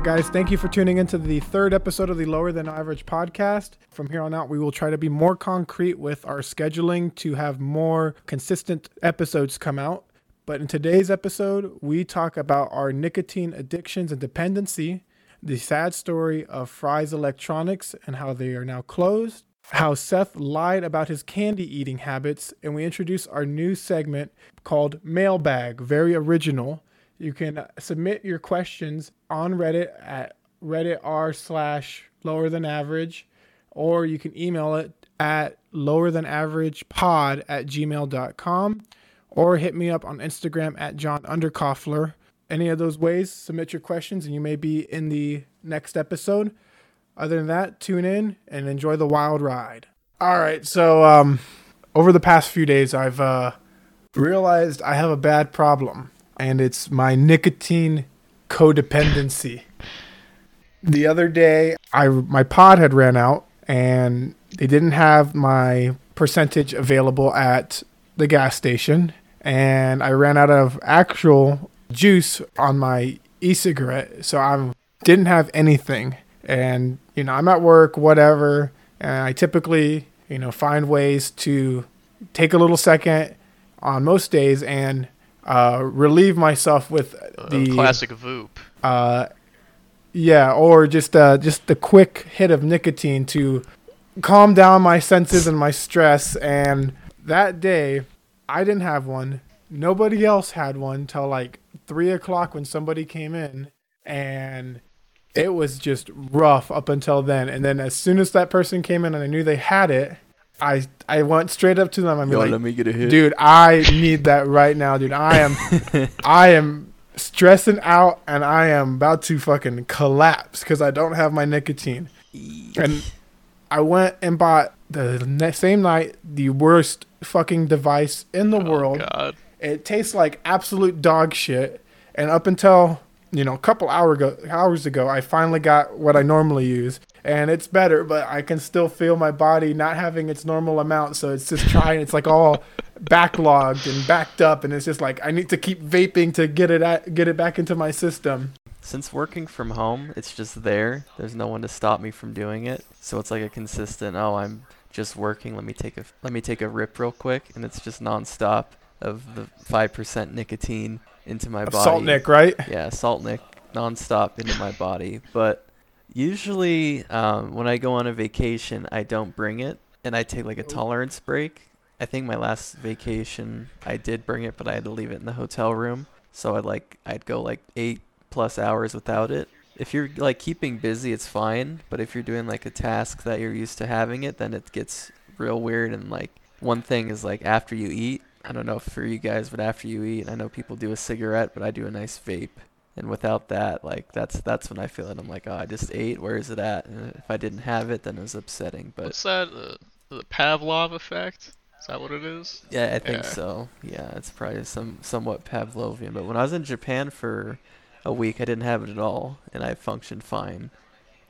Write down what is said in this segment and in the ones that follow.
right, guys, thank you for tuning into the third episode of the Lower Than Average podcast. From here on out, we will try to be more concrete with our scheduling to have more consistent episodes come out. But in today's episode, we talk about our nicotine addictions and dependency, the sad story of Fry's Electronics and how they are now closed, how Seth lied about his candy eating habits, and we introduce our new segment called Mailbag, very original. You can submit your questions on Reddit at reddit r slash lower than average, or you can email it at lower than average pod at gmail.com, or hit me up on Instagram at John Underkoffler. Any of those ways, submit your questions, and you may be in the next episode. Other than that, tune in and enjoy the wild ride. All right, so um, over the past few days, I've uh, realized I have a bad problem, and it's my nicotine codependency. The other day, I my pod had ran out, and they didn't have my percentage available at the gas station, and I ran out of actual juice on my e-cigarette, so I didn't have anything. And you know, I'm at work, whatever, and I typically, you know, find ways to take a little second on most days and uh, relieve myself with the Uh, classic Voop. uh, yeah, or just uh, just a quick hit of nicotine to calm down my senses and my stress. And that day, I didn't have one. Nobody else had one till like three o'clock when somebody came in, and it was just rough up until then. And then as soon as that person came in and I knew they had it, I I went straight up to them. I'm Yo, like, let me get a hit. dude i need that right now dude i am i am stressing out and i am about to fucking collapse because i don't have my nicotine and i went and bought the ne- same night the worst fucking device in the Oh, world God. it tastes like absolute dog shit and up until you know a couple hour ago hours ago i finally got what i normally use and it's better but i can still feel my body not having its normal amount so it's just trying it's like all backlogged and backed up and it's just like i need to keep vaping to get it at, get it back into my system Since working from home, it's just there. There's no one to stop me from doing it. So it's like a consistent. Oh, I'm just working. Let me take a let me take a rip real quick, and it's just nonstop of the five percent nicotine into my body. salt nick right Yeah, salt nick nonstop into my body. But usually, um, when I go on a vacation, I don't bring it, and I take like a tolerance break. I think my last vacation I did bring it, but I had to leave it in the hotel room. So I'd like I'd go like eight plus hours without it. If you're like keeping busy, it's fine. But if you're doing like a task that you're used to having it, then it gets real weird. And like one thing is like after you eat, I don't know for you guys, but after you eat, I know people do a cigarette, but I do a nice vape. And without that, like that's that's when I feel it. I'm like, oh, I just ate. Where is it at? And if I didn't have it, then it was upsetting. But What's that? Uh, the Pavlov effect? Is that what it is? yeah, I think Yeah. so. Yeah, it's probably some somewhat Pavlovian. But when I was in Japan for a week, I didn't have it at all, and I functioned fine.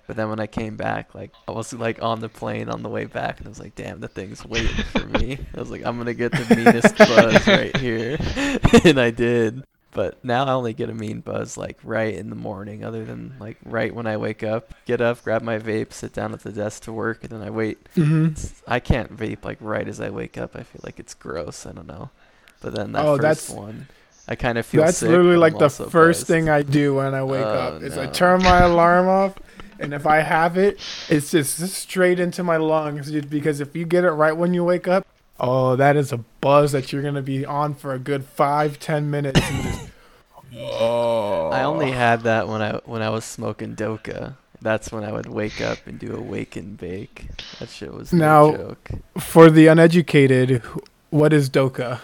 But then when I came back, like I was like on the plane on the way back, and I was like, "Damn, the thing's waiting for me." I was like, "I'm gonna get the meanest buzz right here," and I did. But now I only get a mean buzz like right in the morning, other than like right when I wake up, get up, grab my vape, sit down at the desk to work, and then I wait mm-hmm. I can't vape like right as I wake up. I feel like it's gross. I don't know. But then that Oh, first that's- one, I kind of feel that's sick, literally like the first buzzed. thing i do when i wake Oh, up is i turn my alarm off and if i have it it's just straight into my lungs because if you get it right when you wake up oh that is a buzz that you're gonna be on for a good five ten minutes and just, oh I only had that when I when I was smoking Dokha. That's when I would wake up and do a wake and bake. That shit was Now- no joke. for the uneducated what is dokha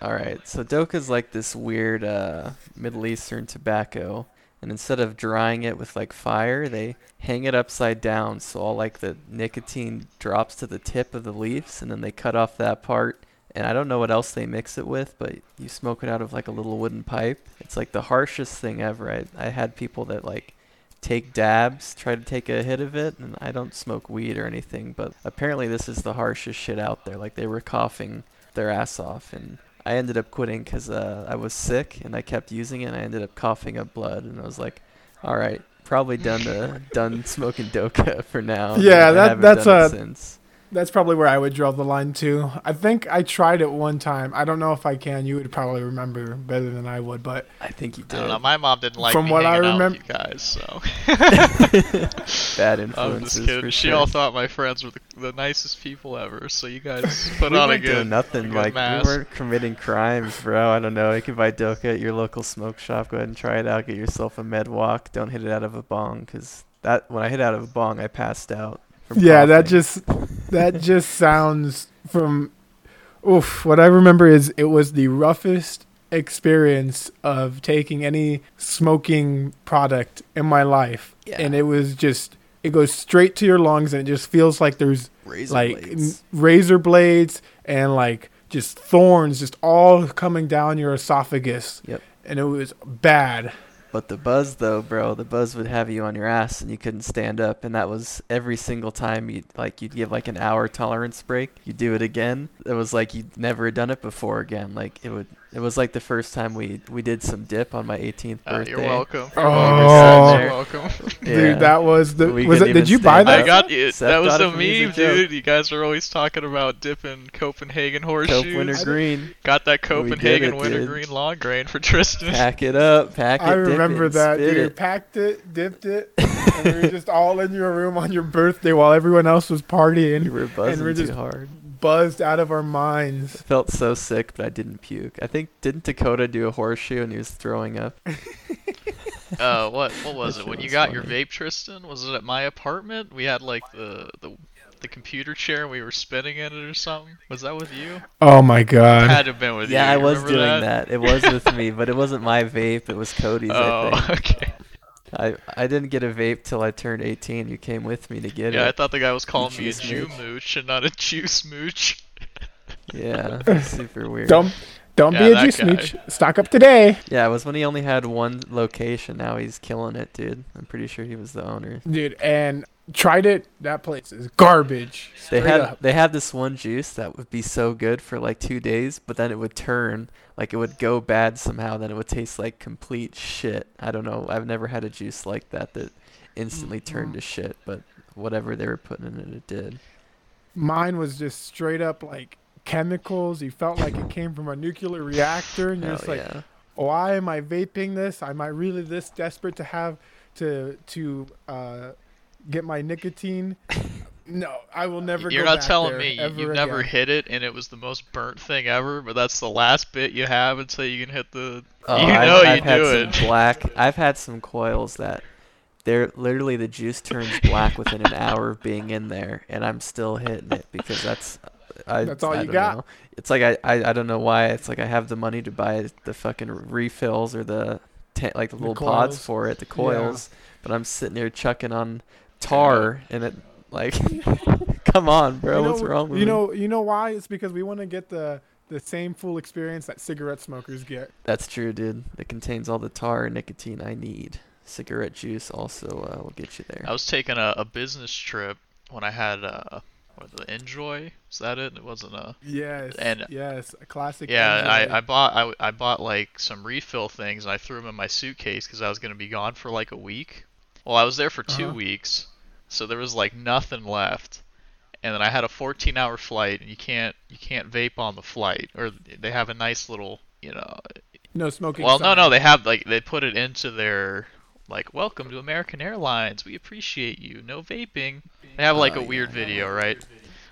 All right, so Dokha's like this weird uh, Middle Eastern tobacco, and instead of drying it with like fire, they hang it upside down, so all like the nicotine drops to the tip of the leaves, and then they cut off that part. And I don't know what else they mix it with, but you smoke it out of like a little wooden pipe. It's like the harshest thing ever. I I had people that like take dabs, try to take a hit of it, and I don't smoke weed or anything, but apparently this is the harshest shit out there. Like they were coughing their ass off, and I ended up quitting because uh, I was sick and I kept using it. and I ended up coughing up blood, and I was like, all right, probably done uh, done smoking dokha for now. Yeah, that- that's a- since. That's probably where I would draw the line too. I think I tried it one time. I don't know if I can. You would probably remember better than I would, but I think you I don't did. know. My mom didn't like From me what I hanging out remem- with you guys, so. Bad I'm influences just for kidding. She sure. all thought my friends were the, the nicest people ever, so you guys put we on a weren't doing good. nothing a good like mask. we weren't committing crimes, bro. I don't know. You can buy dokha at your local smoke shop. Go ahead and try it out. Get yourself a medwakh. Don't hit it out of a bong, cause that when I hit out of a bong, I passed out. Yeah, that just that just sounds from oof. What I remember is it was the roughest experience of taking any smoking product in my life, Yeah. and it was just it goes straight to your lungs, and it just feels like there's razor like blades. n- razor blades and like just thorns just all coming down your esophagus. Yep. And it was bad. But the buzz, though, bro, the buzz would have you on your ass and you couldn't stand up. And that was every single time you like you'd give like an hour tolerance break. you'd do it again. It was like you'd never done it before again. Like it would. It was like the first time we we did some dip on my 18th Uh, birthday. you're welcome. Oh. You're welcome. You're welcome. Yeah. Dude, that was the We was it did you buy that? I got it. Seth That was got it the from me meme, as a joke. dude. You guys are always talking about dipping Copenhagen Cope horseshoes. Winter Green. Got that Copenhagen it, winter dude. green long grain for Tristan. Pack it up. Pack it. Up. I dip remember it, that, dude. It. Packed it, dipped it, and we were just all in your room on your birthday while everyone else was partying. We were buzzing we're too hard. Buzzed out of our minds. Felt so sick, but I didn't puke. I think didn't Dakota do a horseshoe and he was throwing up? Uh, what what was That it? shit When you was got your vape, Tristan? Was it at my apartment? We had like the the the computer chair and we were spinning in it or something. Was that with you? Oh my god. Had to have been with yeah, you. I was doing that? It was with me, but it wasn't my vape. It was Cody's. I Oh, think. okay. I I didn't get a vape till I turned 18. You came with me to get it. Yeah, I thought the guy was calling me a juice Jew mooch. mooch and not a juice mooch. Yeah, super weird. Don't don't Yeah, be a that juice guy. mooch. Stock up today, Yeah, it was when he only had one location. Now he's killing it, dude. I'm pretty sure he was the owner. dude. And tried it. That place is garbage. They had up. they had this one juice that would be so good for like two days, but then it would turn like it would go bad somehow. Then it would taste like complete shit. I don't know. I've never had a juice like that that instantly turned to shit. But whatever they were putting in it, it did. Mine was just straight up like chemicals. You felt like it came from a nuclear reactor, and you're Hell just like, yeah. why am I vaping this? Am I really this desperate to have to to uh, get my nicotine? No, I will never. You're go not back telling there me you, ever you've never again. hit it and it was the most burnt thing ever, but that's the last bit you have until you can hit the. Oh, you I've, know I've you had do some it. black. I've had some coils that they're literally the juice turns black within an hour of being in there, and I'm still hitting it because that's. I, That's all I you got? know. It's like I, I I don't know why. It's like I have the money to buy the fucking refills or the ta- like the The little pods for it, the Yeah. coils. But I'm sitting there chucking on tar, and it like, come on, bro, You what's wrong with You me? know, you know why? It's because we want to get the the same full experience that cigarette smokers get. That's true, dude. It contains all the tar and nicotine I need. Cigarette juice also uh, will get you there. I was taking a, a business trip when I had uh, what the NJOY. Is that it? It wasn't a. Yes, And- yes, a classic. Yeah, NJOY. I, I bought I, I bought like some refill things and I threw them in my suitcase because I was gonna be gone for like a week. Well, I was there for 2 Uh-huh. weeks, so there was like nothing left. And then I had a 14-hour flight, and you can't you can't vape on the flight, or they have a nice little you know. no smoking. Well, no, sign. no, they have like they put it into their like welcome to American Airlines. We appreciate you. No vaping. They have like Oh, a weird video, right?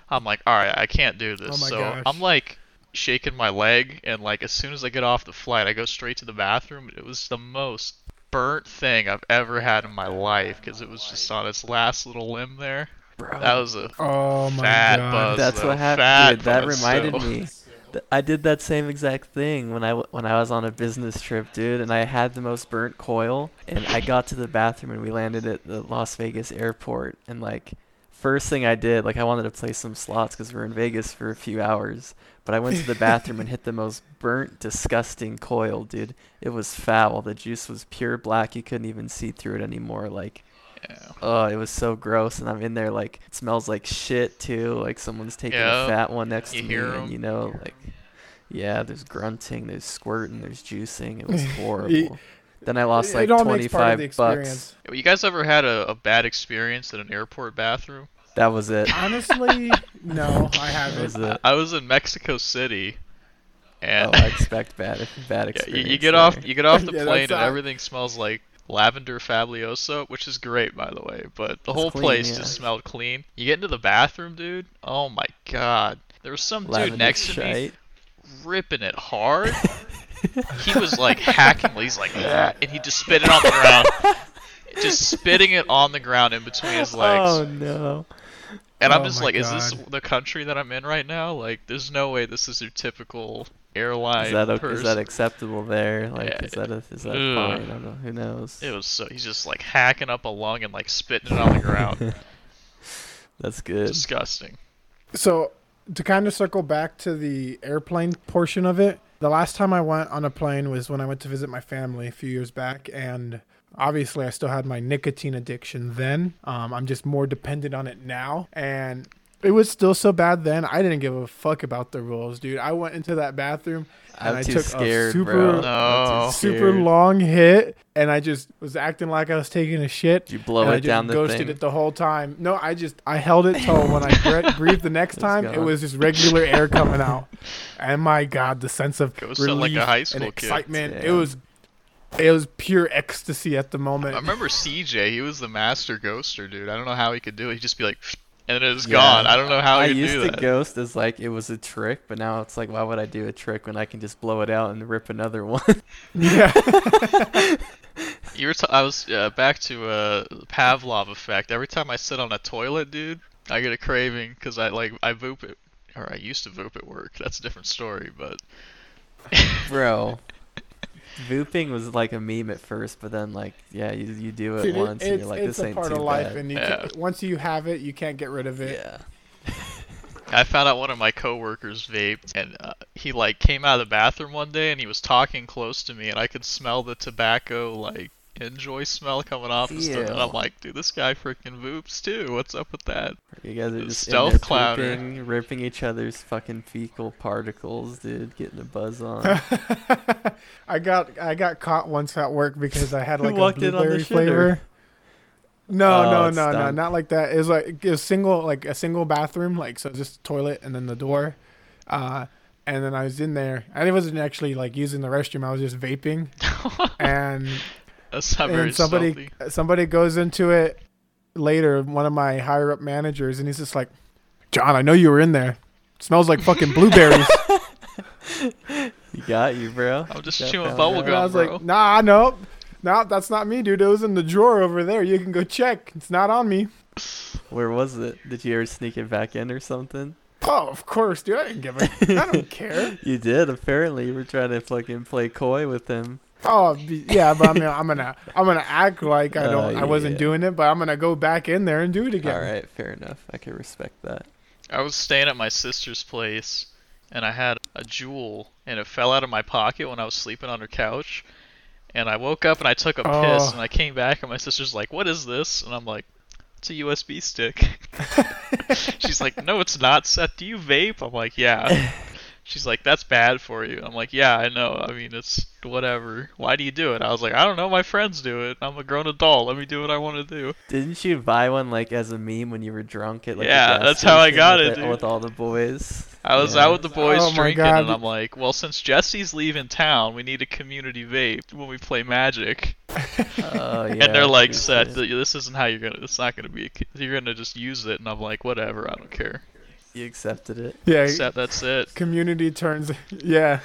I'm like, all right, I can't do this. Oh my so gosh. I'm like shaking my leg, and like as soon as I get off the flight, I go straight to the bathroom. It was the most burnt thing I've ever had in my life because it was just on its last little limb there. Bro, That was a Oh my Fat god. buzz. that's though. what Fat happened. Dude, that buzz, reminded so- me. I did that same exact thing when I w- when I was on a business trip, dude, and I had the most burnt coil. And I got to the bathroom and we landed at the Las Vegas airport. And like, first thing I did, like I wanted to play some slots because we are in Vegas for a few hours. But I went to the bathroom and hit the most burnt, disgusting coil, dude. It was foul. The juice was pure black. You couldn't even see through it anymore. Like, yeah. oh, it was so gross. And I'm in there like it smells like shit too. Like someone's taking Yeah, a fat one next you to hear me, 'em. and you know, like, yeah, there's grunting, there's squirting, there's juicing. It was horrible. Then I lost it like all makes part of the 25 bucks. experience. You guys ever had a, a bad experience in an airport bathroom? That was it. Honestly, no, I haven't. it. I was in Mexico City, and Oh, I expect bad bad yeah, experience. you, you get there. off you get off the Yeah, plane and how- everything smells like lavender fabuloso, which is great by the way. But the It's whole clean, place yeah. just smelled clean. You get into the bathroom, dude. Oh my god, there was some Lavender dude next to me ripping it hard. he was like hacking. He's like, "Ah," and he just spit it on the ground, just spitting it on the ground in between his legs. Oh no. And I'm Oh just my like, is this the country that I'm in right now? Like, there's no way this is your typical airline Is that o- is that acceptable there? Like, Yeah. is that a, is that Ugh. fine? I don't know. Who knows? it was so he's just like hacking up a lung and like spitting it on the ground. That's good. Disgusting. So to kind of circle back to the airplane portion of it, the last time I went on a plane was when I went to visit my family a few years back, and obviously I still had my nicotine addiction then. Um, I'm just more dependent on it now, and it was still so bad then. I didn't give a fuck about the rules, dude. I went into that bathroom and I'm I too took scared, a super bro. No. super long hit, and I just was acting like I was taking a shit. Did you blow and I it just down the ghosted thing? it the whole time. No, I just I held it till when I bre- breathed the next time, it was just regular air coming out. And my God, the sense of Ghosted like a relief high and school kid. excitement. It was it was pure ecstasy at the moment. I remember CJ. He was the master ghoster, dude. I don't know how he could do it. He'd just be like, and then it was Yeah. gone. I don't know how I he could used do to that. ghost as like it was a trick, but now it's like, why would I do a trick when I can just blow it out and rip another one? Yeah. You were t- I was uh, back to uh, Pavlov effect. Every time I sit on a toilet, dude, I get a craving because I like I voop it, or I used to voop at work. That's a different story, but Bro, vooping was like a meme at first, but then like, yeah, you you do it Dude, once and it's you're like, it's this a ain't part too of life, bad. and you Yeah. can, once you have it, you can't get rid of it. yeah. I found out one of my coworkers vaped, and uh, he like came out of the bathroom one day and he was talking close to me, and I could smell the tobacco like enjoy smell coming off his throat. And I'm like, dude, this guy freaking voops too. What's up with that? You guys are just stealth in there clowner. pooping, ripping each other's fucking fecal particles, dude, getting a buzz on. I got I got caught once at work because I had like a walked in on the blueberry flavor. No, Oh, no, no, no, not like that. It was like it was single, like a single bathroom, like so just toilet and then the door. Uh, and then I was in there, and I wasn't actually like using the restroom. I was just vaping, and That's not very and somebody stealthy. somebody goes into it later. One of my higher up managers, and he's just like, "John, I know you were in there. smells like fucking blueberries." You got you, bro. I'm just Got chewing found bubble out. And I was bro. like, "Nah, no, no, that's not me, dude. It was in the drawer over there. You can go check. It's not on me." Where was it? Did you ever sneak it back in or something? Oh, of course, dude. I didn't give a. I don't care. You did. Apparently, you were trying to fucking play coy with him. Oh, yeah, but I mean, I'm gonna, I'm gonna act like I uh, don't, Oh, I wasn't yeah. doing it, but I'm gonna go back in there and do it again. All right, fair enough. I can respect that. I was staying at my sister's place, and I had a Juul, and it fell out of my pocket when I was sleeping on her couch. And I woke up and I took a oh. piss, Oh. and I came back, and my sister's like, "What is this?" And I'm like, "It's a USB stick." She's like, "No, it's not. Seth, do you vape?" I'm like, "Yeah." She's like, "That's bad for you." I'm like, "Yeah, I know. I mean, it's whatever. Why do you do it?" I was like, "I don't know. My friends do it. I'm a grown adult. Let me do what I want to do." Didn't you buy one like as a meme when you were drunk at like Yeah, that's how I got with it, the- with all the boys? I was Yeah. out with the oh boys Oh drinking, God. and I'm like, well, since Jesse's leaving town, we need a community vape when we play Magic. Oh, yeah, and they're like, true, Seth, this isn't how you're gonna. It's not gonna be. A, c- you're gonna just use it, and I'm like, whatever, I don't care. You accepted it. Yeah, Seth, that's it. community turns. Yeah,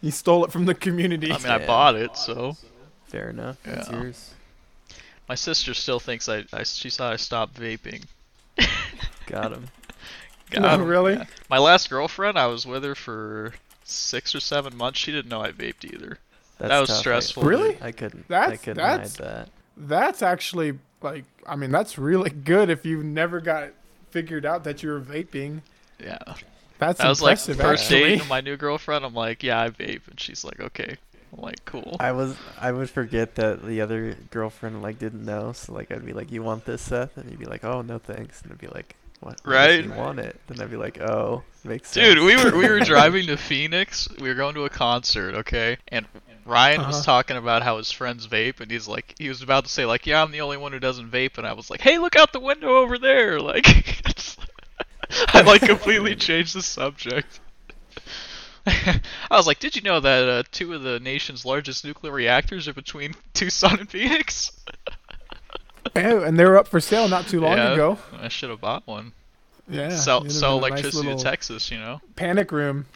you stole it from the community. I mean, I Yeah. bought it, so Fair enough. That's Yeah. yours. my sister still thinks I. I she saw I stopped vaping. Got him. Got No, 'em, really? yeah. My last girlfriend, I was with her for six or seven months. She didn't know I vaped either. That's That was tough. I- stressful. Really? I couldn't. I That's- couldn't that's- hide that. That's actually like, I mean, that's really good if you never got figured out that you were vaping. Yeah. That's I was like first actually. date with my new girlfriend. I'm like, yeah, I vape, and she's like, okay. I'm like, cool. I was. I would forget that the other girlfriend like didn't know. So like I'd be like, "You want this, Seth?" And he'd be like, "Oh no, thanks." And I'd be like, "What? Right? You want it?" Then I'd be like, "Oh, makes sense." Dude, we were we were driving to Phoenix. We were going to a concert, okay? And Ryan Uh-huh. was talking about how his friends vape, and he's like, he was about to say like, "Yeah, I'm the only one who doesn't vape," and I was like, "Hey, look out the window over there!" Like, I like completely changed the subject. I was like, "Did you know that uh, two of the nation's largest nuclear reactors are between Tucson and Phoenix?" Oh, and they were up for sale not too long yeah, ago. I should have bought one. Yeah. sell sell been a nice electricity little to Texas, you know, Panic room.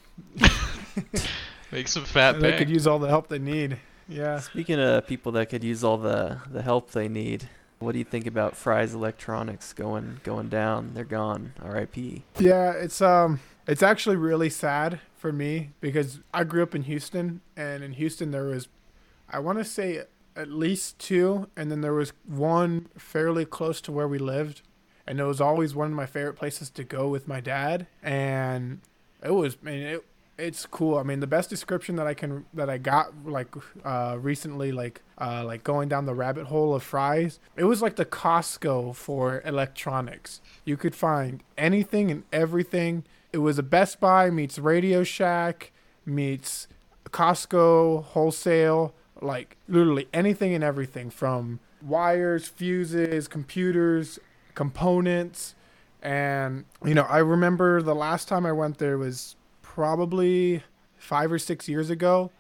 make some fat And they could use all the help they need. Yeah. Speaking of people that could use all the, the help they need, what do you think about Fry's Electronics going going down? They're gone. R.I.P. Yeah, it's um it's actually really sad for me because I grew up in Houston and in Houston there was I want to say at least two and then there was one fairly close to where we lived and it was always one of my favorite places to go with my dad and it was I mean it it's cool. I mean the best description that I can that I got like uh recently like uh like going down the rabbit hole of Fry's. It was like the Costco for electronics. You could find anything and everything. It was a Best Buy meets Radio Shack meets Costco wholesale, like literally anything and everything from wires, fuses, computers, components. And, you know, I remember the last time I went there was probably five or six years ago.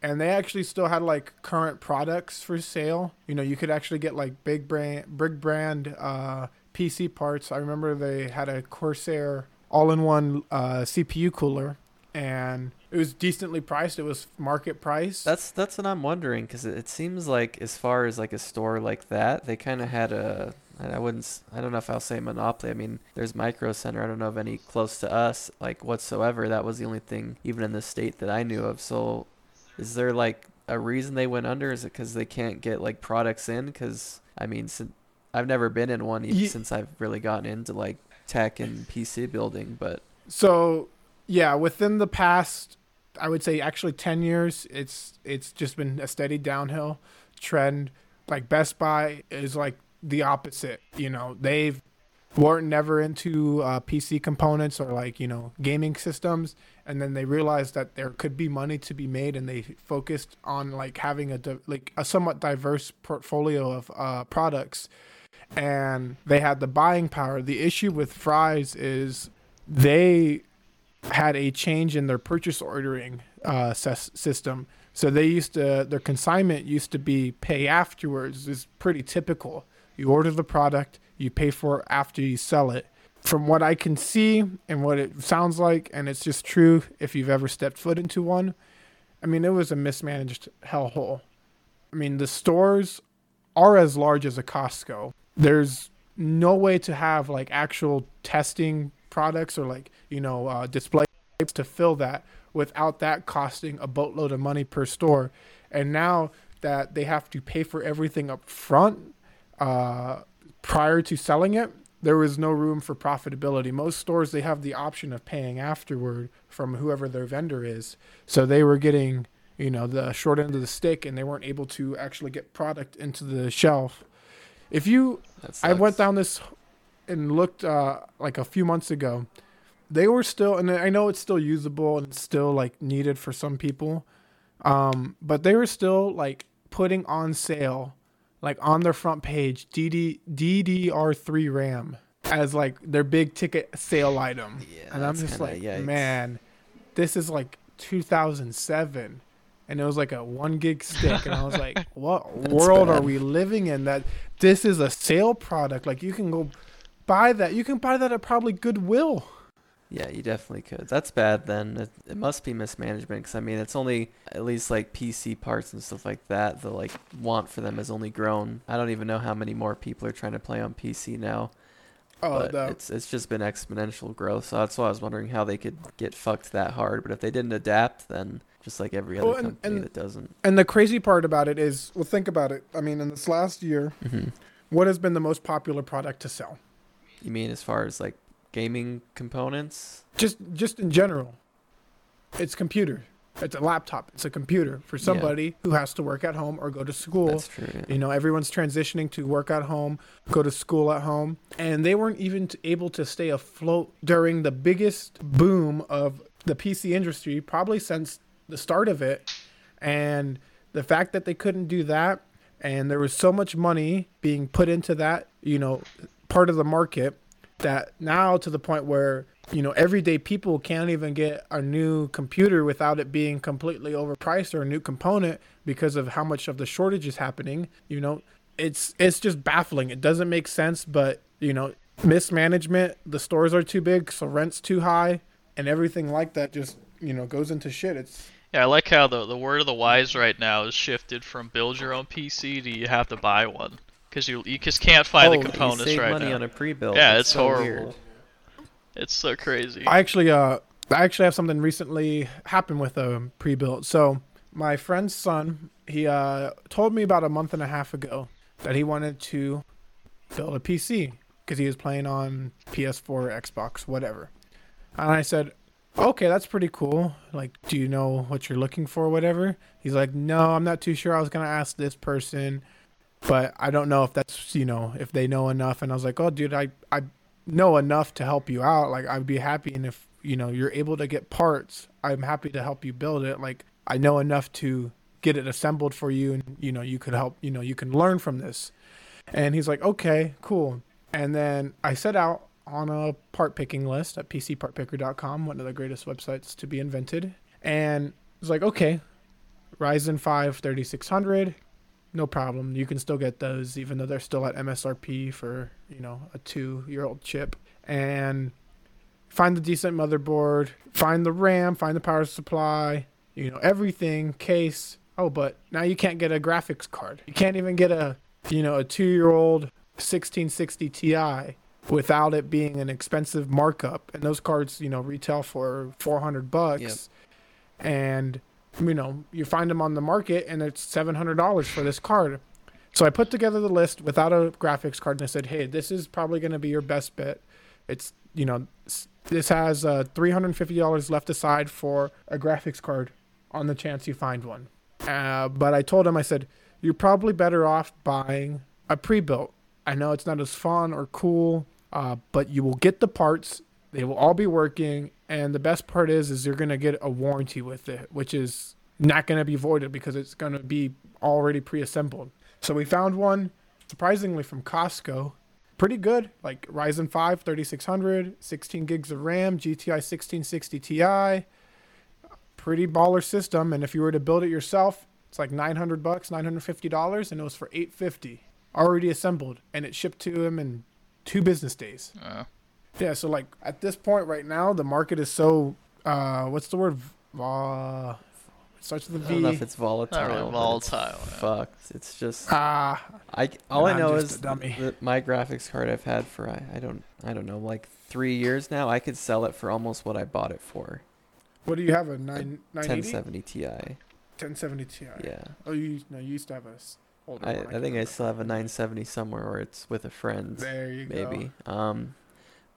And they actually still had like current products for sale. You know, you could actually get like big brand, big brand uh, PC parts. I remember they had a Corsair all-in-one uh, CPU cooler, and it was decently priced. It was market price. That's that's what I'm wondering because it, it seems like as far as like a store like that, they kind of had a I I wouldn't I don't know if I'll say monopoly. I mean, there's Micro Center. I don't know of any close to us like whatsoever. That was the only thing even in the state that I knew of. So, is there like a reason they went under? Is it because they can't get like products in? Because I mean, sin I've never been in one even Ye- since I've really gotten into like tech and PC building, but So, yeah, within the past, I would say actually ten years, it's it's just been a steady downhill trend. Like Best Buy is like the opposite. You know, they've weren't never into uh, PC components or like you know gaming systems, and then they realized that there could be money to be made, and they focused on like having a di- like a somewhat diverse portfolio of uh, products, and they had the buying power. The issue with Fry's is they had a change in their purchase ordering uh, ses- system. So they used to their consignment used to be pay afterwards. is pretty typical. You order the product, you pay for it after you sell it. From what I can see and what it sounds like, and it's just true if you've ever stepped foot into one. I mean, it was a mismanaged hellhole. I mean, the stores are as large as a Costco. There's no way to have like actual testing products or like you know uh, displays to fill that without that costing a boatload of money per store. And now that they have to pay for everything up front uh, prior to selling it, there was no room for profitability. Most stores they have the option of paying afterward from whoever their vendor is. So they were getting you know the short end of the stick, and they weren't able to actually get product into the shelf. If you I went down this and looked uh, like a few months ago. They were still, and I know it's still usable and it's still like needed for some people, um, but they were still like putting on sale, like on their front page, DD, DDR3 RAM as like their big ticket sale item. Yeah, and I'm just like, yikes. man, this is like 2007 and it was like a one gig stick. And i was like what world are we living in that this is a sale product? Like you can go buy that. You can buy that at probably goodwill Yeah, you definitely could. That's bad then. It, it must be mismanagement because I mean, it's only at least like PC parts and stuff like that. The like want for them has only grown. I don't even know how many more people are trying to play on PC now. oh the, it's it's just been exponential growth. So that's why I was wondering how they could get fucked that hard. But if they didn't adapt, then just like every other Well, and- company and- that doesn't. and the crazy part about it is well think about it i mean in this last year hmm what has been the most popular product to sell You mean as far as like gaming components? just just in general it's computer it's a laptop it's a computer for Yeah. somebody who has to work at home or go to school That's true. yeah. You know, everyone's transitioning to work at home, go to school at home, and they weren't even able to stay afloat during the biggest boom of the PC industry, probably since the start of it. And the fact that they couldn't do that and there was so much money being put into that, you know, part of the market that now to the point where you know everyday people can't even get a new computer without it being completely overpriced or a new component because of how much of the shortage is happening you know? It's it's just baffling. It doesn't make sense but you know mismanagement the stores are too big so rent's too high and everything like that just you know goes into shit. It's Yeah, I like how the the word of the wise right now is shifted from build your own PC to you have to buy one because you you just can't find Oh, the you You components save right money now. on a pre-build. Yeah, That's it's so horrible. weird. It's so crazy. I actually uh I actually have something recently happen with a pre-built. So my friend's son, he uh told me about a month and a half ago that he wanted to build a PC because he was playing on PS4, Xbox, whatever. And I said, "Okay, that's pretty cool. Like, do you know what you're looking for, whatever?" He's like, "No, I'm not too sure. I was gonna ask this person, but I don't know if that's you know if they know enough." And I was like, "Oh, dude, I I know enough to help you out. Like I'd be happy and if you know you're able to get parts, I'm happy to help you build it. Like I know enough to get it assembled for you and you know you could help, you know, you can learn from this. And he's like, "Okay, cool." And then I set out on a part picking list at pcpartpicker.com, one of the greatest websites to be invented. And it's like, "Okay, Ryzen 5 3600, no problem. You can still get those even though they're still at MSRP for, you know, a 2-year-old chip and find the decent motherboard, find the RAM, find the power supply, you know, everything, case. Oh, but now you can't get a graphics card. You can't even get a, you know, a 2-year-old 1660 Ti without it being an expensive markup. And those cards, you know, retail for 400 bucks. Yep. And you know, you find them on the market and it's $700 for this card. So I put together the list without a graphics card and I said, "Hey, this is probably going to be your best bet. It's, you know, this has uh, $350 left aside for a graphics card on the chance you find one." Uh, but I told him I said, "You're probably better off buying a pre-built. I know it's not as fun or cool, uh, but you will get the parts. They will all be working, and the best part is, is you're gonna get a warranty with it, which is not gonna be voided because it's gonna be already pre-assembled. So we found one, surprisingly from Costco, pretty good, like Ryzen 5 3600, 16 gigs of RAM, GTX 1660 Ti, pretty baller system. And if you were to build it yourself, it's like 900 bucks, 950 dollars, and it was for 850, already assembled, and it shipped to him in two business days. Uh, Yeah, so like at this point right now, the market is so uh, what's the word? Uh, it starts with a I don't know if it's volatile. not really volatile. It's yeah. fucked. It's just Ah, I all I know is a dummy. that my graphics card I've had for I, I don't I don't know like three years now. I could sell it for almost what I bought it for. what do you have? A nine nine eighty? 1070 Ti. 1070 Ti. Yeah. Oh, you no, you used to have a s- older I, one. I can't think I still have a 970 somewhere, or it's with a friend. There you go. maybe. Um,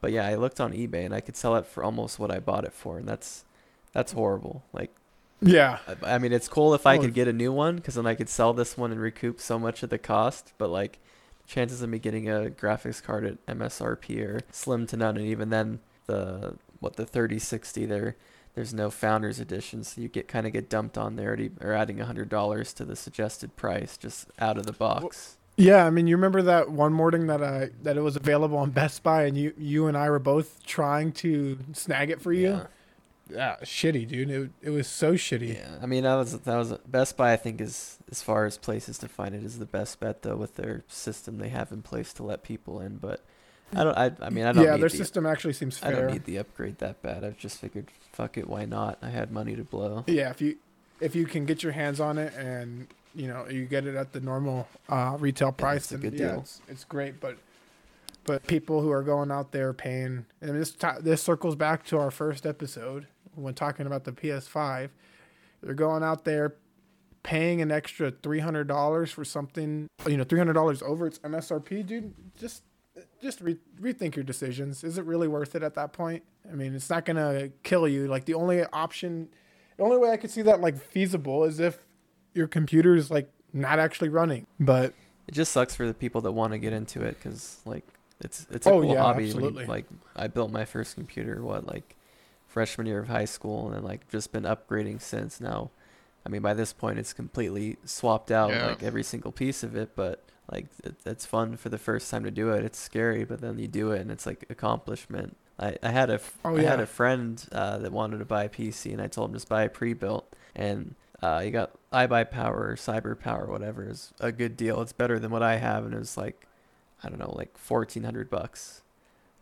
but yeah, I looked on eBay and I could sell it for almost what I bought it for, and that's that's horrible. Like, Yeah. I, I mean, it's cool if I Oh, could get a new one because then I could sell this one and recoup so much of the cost. But like, chances of me getting a graphics card at MSRP are slim to none, and even then, the what the 3060 there. There's no founders edition, so you get kind of get dumped on there, already, or adding a hundred dollars to the suggested price just out of the box. Yeah, I mean, you remember that one morning that I that it was available on Best Buy, and you you and I were both trying to snag it for you. Yeah. Yeah, shitty, dude. It, it was so shitty. Yeah, I mean that was that was Best Buy. I think is as far as places to find it is the best bet though with their system they have in place to let people in. But I don't. I, I mean I don't. yeah, their the, system actually seems I don't need the upgrade that bad. I've just figured fuck it, why not? I had money to blow. Yeah, if you if you can get your hands on it and you know you get it at the normal uh, retail price, it's a good yeah, deal. it's, it's great. But but people who are going out there paying, and this ti this circles back to our first episode when talking about the PS5. They're going out there paying an extra three hundred dollars for something, you know, three hundred dollars over its MSRP, dude. Just just re- rethink your decisions. Is it really worth it at that point? I mean, it's not gonna kill you. Like the only option, the only way I could see that like feasible is if your computer is like not actually running. But It just sucks for the people that want to get into it because like it's it's a Oh, cool yeah, hobby. when you- like I built my first computer what like freshman year of high school and then like just been upgrading since now. I mean, by this point, it's completely swapped out, Yeah. like every single piece of it. But like, it, it's fun for the first time to do it. It's scary, but then you do it, and it's like accomplishment. I, I had a f- Oh, I had a friend uh, that wanted to buy a PC, and I told him just buy a pre-built, and uh, he got iBUYPOWER, cyber power, whatever, is a good deal. It's better than what I have, and it was like, I don't know, like fourteen hundred bucks,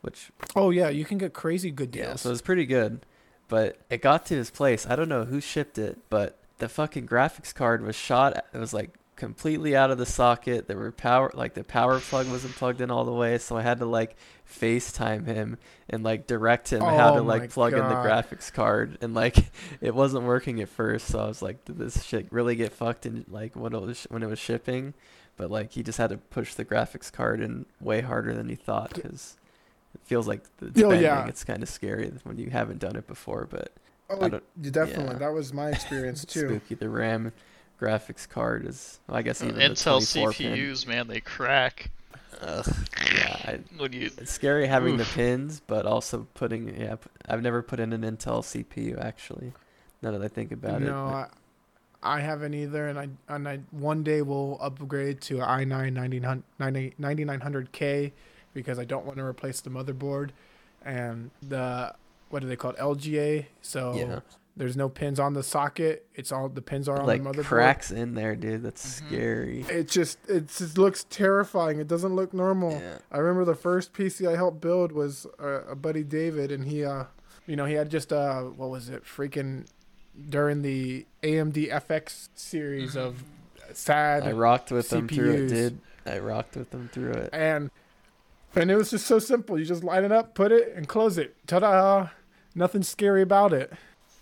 which Oh yeah, you can get crazy good yeah, deals. so it's pretty good. But it got to his place. I don't know who shipped it, but the fucking graphics card was shot. It was like completely out of the socket. There were power, like the power plug wasn't plugged in all the way. So I had to like FaceTime him and like direct him how to Oh like plug in the graphics card. And like it wasn't working at first. So I was like, did this shit really get fucked in like when it was when it was shipping? But like he just had to push the graphics card in way harder than he thought because it feels like oh, it's Oh, bending. yeah. It's kind of scary when you haven't done it before, but oh, you definitely. yeah. That was my experience too. spooky. The RAM graphics card is, well, I guess, even the Intel 24 pin. CPUs, man, they crack. Ugh, yeah, I, When you it's scary having the pins, but also putting. Yeah, p- I've never put in an Intel CPU actually. Now that I think about it. no, I, I haven't either, and I and I one day will upgrade to i9 9900K because I don't want to replace the motherboard and the what do they call it LGA. So yeah, there's no pins on the socket. It's all the pins are on like the motherboard. cracks in there, dude. That's Mhm. scary. It just it just looks terrifying. It doesn't look normal. Yeah. I remember the first PC I helped build was uh, a buddy David, and he, uh, you know, he had just uh, what was it, freaking during the AMD FX series Mhm. of sad I rocked with them through it, CPUs. dude. I rocked with them through it. and and it was just so simple. You just line it up, put it, and close it. Ta-da! Nothing scary about it.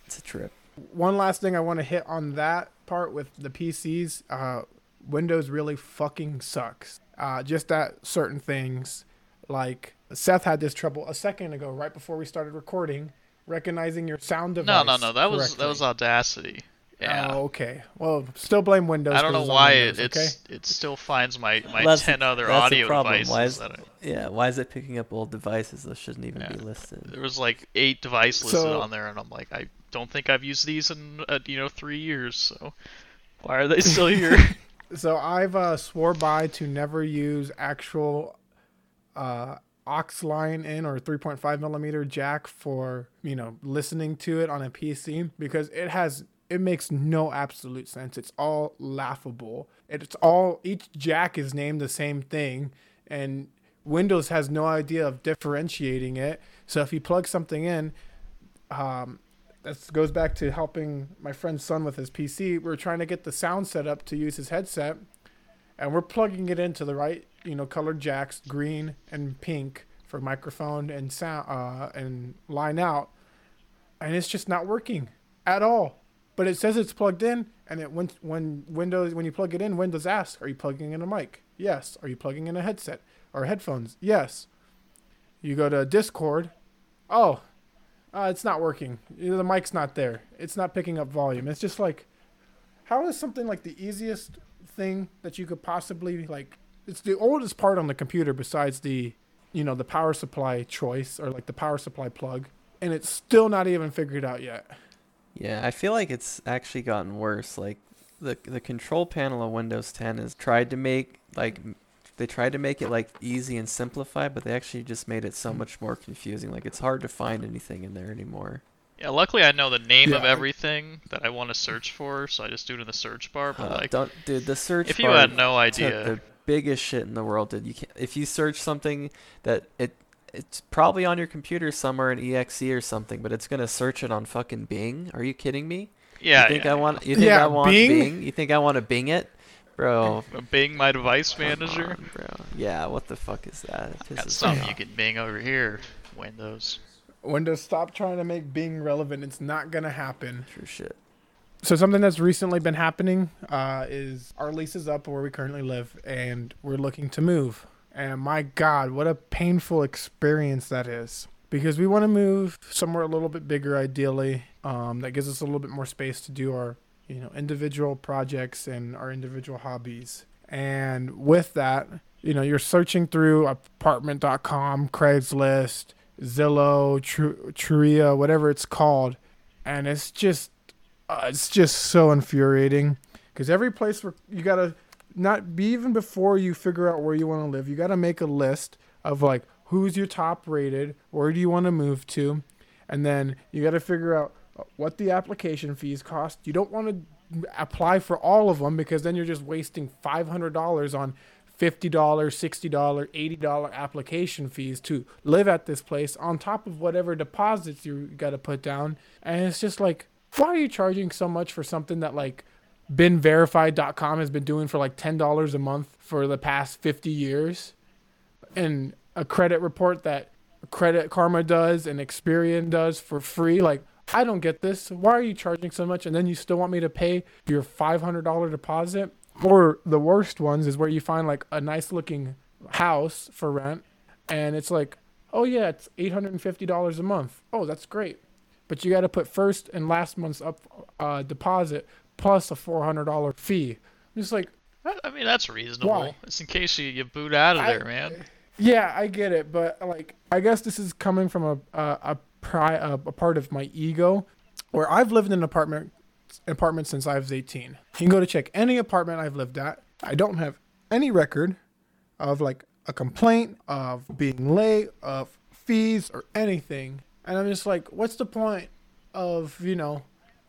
It's a trip. One last thing I want to hit on that part with the PCs. Uh, Windows really fucking sucks. Uh, just at certain things, like Seth had this trouble a second ago, right before we started recording, recognizing your sound device. no, no, no. That was that was Audacity. Yeah. Oh, okay. Well, still blame Windows. I don't 'cause know it's why Windows, it it's okay? it still finds my my Well, that's the- ten other that's the audio problem. devices. Why is- that I, Yeah, why is it picking up old devices that shouldn't even Yeah. be listed? there was like eight devices listed So- on there, and I'm like, I don't think I've used these in uh, you know three years. So why are they still here? So I've uh, swore by to never use actual uh, aux line in or 3.5 millimeter jack for you know listening to it on a PC because it has it makes no absolute sense. It's all laughable. It's all each jack is named the same thing, and Windows has no idea of differentiating it. So if you plug something in, um, that goes back to helping my friend's son with his PC. We're trying to get the sound set up to use his headset, and we're plugging it into the right, you know, colored jacks, green and pink for microphone and sound uh, and line out, and it's just not working at all. But it says it's plugged in, and it when when Windows when you plug it in, Windows asks, "Are you plugging in a mic?" Yes. Are you plugging in a headset or headphones? Yes. You go to Discord. Oh, uh, it's not working. The mic's not there. It's not picking up volume. It's just like, how is something like the easiest thing that you could possibly like? It's the oldest part on the computer besides the, you know, the power supply choice or like the power supply plug, and it's still not even figured out yet. Yeah, I feel like it's actually gotten worse. Like the the control panel of Windows 10 has tried to make like they tried to make it like easy and simplified, but they actually just made it so much more confusing. Like it's hard to find anything in there anymore. yeah, luckily I know the name of everything that I want to search for, so I just do it in the search bar. But Uh, like, don't dude, the search if you bar had no idea, the biggest shit in the world, dude. You can if you search something that it it's probably on your computer somewhere in exe or something, but it's gonna search it on fucking Bing. Are you kidding me? yeah, you think yeah, I want you think Yeah, I want Bing? Bing? You think I want to Bing it? Bro, yeah. Bing my device Come manager. on, bro. Yeah, what the fuck is that? It Got pisses me something you can Bing over here. Windows. Windows, stop trying to make Bing relevant. It's not gonna happen. True shit. So something that's recently been happening uh, is our lease is up where we currently live, and we're looking to move. And my God, what a painful experience that is. Because we want to move somewhere a little bit bigger, ideally, um, that gives us a little bit more space to do our, you know, individual projects and our individual hobbies. And with that, you know, you're searching through apartment.com, Craigslist, Zillow, Tru- Trulia, whatever it's called, and it's just uh, it's just so infuriating. Because every place where you gotta not be even before you figure out where you want to live, you gotta make a list of like who's your top rated, where do you want to move to, and then you gotta figure out what the application fees cost. You don't want to apply for all of them because then you're just wasting five hundred dollars on $50, $60, $80 application fees to live at this place on top of whatever deposits you got to put down. And it's just like, why are you charging so much for something that like beenverified.com has been doing for like $10 a month for the past 50 years? And a credit report that Credit Karma does and Experian does for free. Like, I don't get this. Why are you charging so much? And then you still want me to pay your $500 deposit? Or the worst ones is where you find like a nice looking house for rent and it's like, oh yeah, it's $850 a month. Oh, that's great. But you got to put first and last month's up uh, deposit plus a $400 fee. I'm just like, I mean, that's reasonable. Why? It's in case you, you boot out of I- there, man. yeah, I get it, but like, I guess this is coming from a a a, pri- a, a part of my ego, where I've lived in an apartment apartment since I was 18. You can go to check any apartment I've lived at. I don't have any record of like a complaint of being late, of fees or anything. And I'm just like, what's the point of, you know,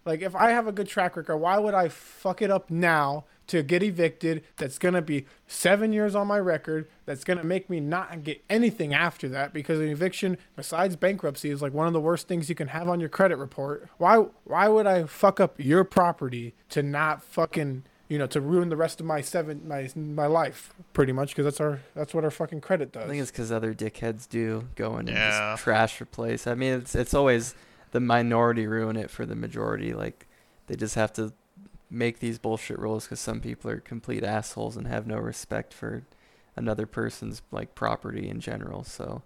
like if I have a good track record, why would I fuck it up now to get evicted? That's gonna be seven years on my record. That's gonna make me not get anything after that because an eviction, besides bankruptcy, is like one of the worst things you can have on your credit report. Why? Why would I fuck up your property to not fucking you know to ruin the rest of my seven my my life pretty much because that's our that's what our fucking credit does. I think it's because other dickheads do go in and Yeah. just trash your place. I mean, it's it's always the minority ruin it for the majority. Like they just have to make these bullshit rules because some people are complete assholes and have no respect for another person's like property in general. So,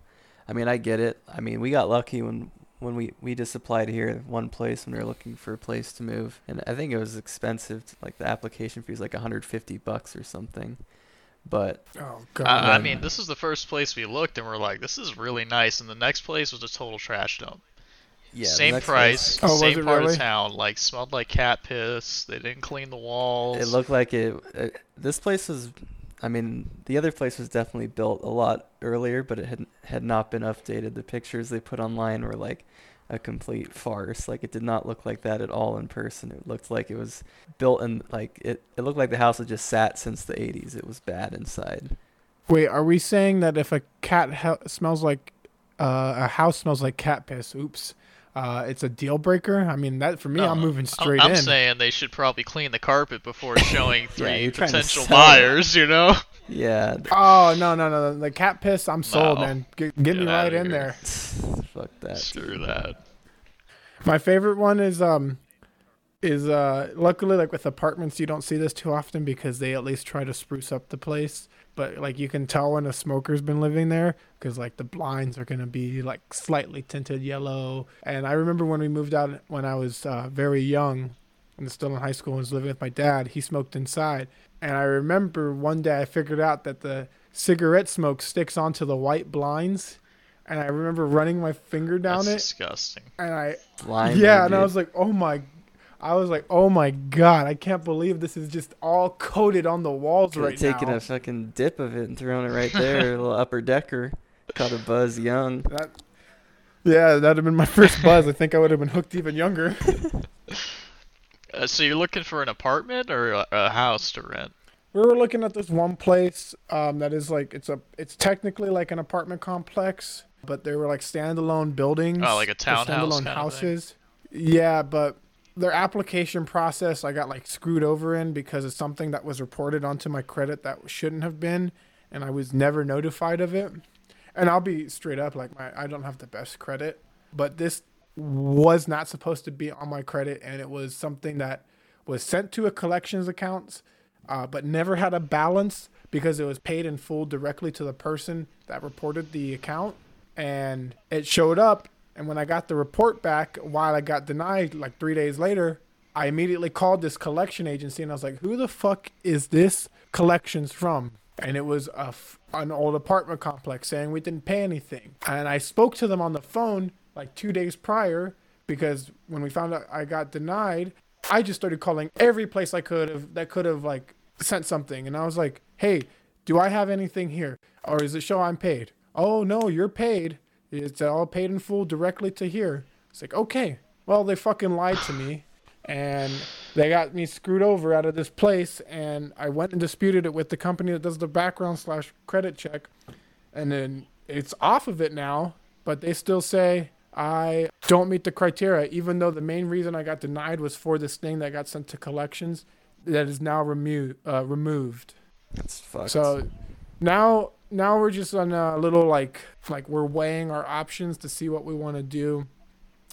I mean, I get it. I mean, we got lucky when when we we just applied here at one place when we were looking for a place to move, and I think it was expensive. To, Like the application fee was like 150 bucks or something. But oh god. I, I mean, this is the first place we looked, and we're like, this is really nice. And the next place was a total trash dump. Yeah, same price, Oh, same part really? of town. Like smelled like cat piss. They didn't clean the walls. It looked like it. Uh, this place was, I mean, the other place was definitely built a lot earlier, but it had had not been updated. The pictures they put online were like a complete farce. Like it did not look like that at all in person. It looked like it was built in like it. It looked like the house had just sat since the 80s. It was bad inside. Wait, are we saying that if a cat he- smells like uh, a house smells like cat piss, oops, uh, it's a deal breaker? I mean, that for me, No, I'm moving straight in. I'm saying they should probably clean the carpet before showing three you're trying to potential sell it. buyers. You know. Yeah. Oh no, no, no, the cat piss, I'm sold, No. man. Get, get me right in there. Fuck that. Screw that. My favorite one is um is uh luckily like with apartments you don't see this too often because they at least try to spruce up the place. But like you can tell when a smoker's been living there because like the blinds are gonna be like slightly tinted yellow. And I remember when we moved out when I was uh, very young and still in high school and was living with my dad. He smoked inside, and I remember one day I figured out that the cigarette smoke sticks onto the white blinds. And I remember running my finger down That's it, disgusting. and I Blind, yeah, and I was like, oh my, I was like, oh my god, I can't believe this is just all coated on the walls Could have right taken now. a fucking dip of it and throwing it right there, a little upper decker. Caught a buzz young. That, yeah, that'd have been my first buzz. I think I would have been hooked even younger. Uh, so you're looking for an apartment or a, a house to rent? we were looking at this one place um, that is like it's a it's technically like an apartment complex, but they were like standalone buildings. Oh, like a or townhouse standalone kind of thing? houses. Yeah, but their application process I got like screwed over in because it's something that was reported onto my credit that shouldn't have been, and I was never notified of it. And I'll be straight up like my I don't have the best credit, but this was not supposed to be on my credit, and it was something that was sent to a collections account, uh, but never had a balance because it was paid in full directly to the person that reported the account, and it showed up. And when I got the report back, while I got denied like three days later, I immediately called this collection agency and I was like, "Who the fuck is this collections from?" And it was a f- an old apartment complex saying we didn't pay anything. And I spoke to them on the phone like two days prior because when we found out I got denied, I just started calling every place I could have that could have like sent something, and I was like, "Hey, do I have anything here, or is it show I'm paid?" Oh no, you're paid. It's all paid in full directly to here. It's like okay, well they fucking lied to me, and they got me screwed over out of this place, and I went and disputed it with the company that does the background slash credit check, and then it's off of it now, but they still say I don't meet the criteria, even though the main reason I got denied was for this thing that got sent to collections that is now remu- uh, removed. That's fucked. So now now we're just on a little like like we're weighing our options to see what we want to do.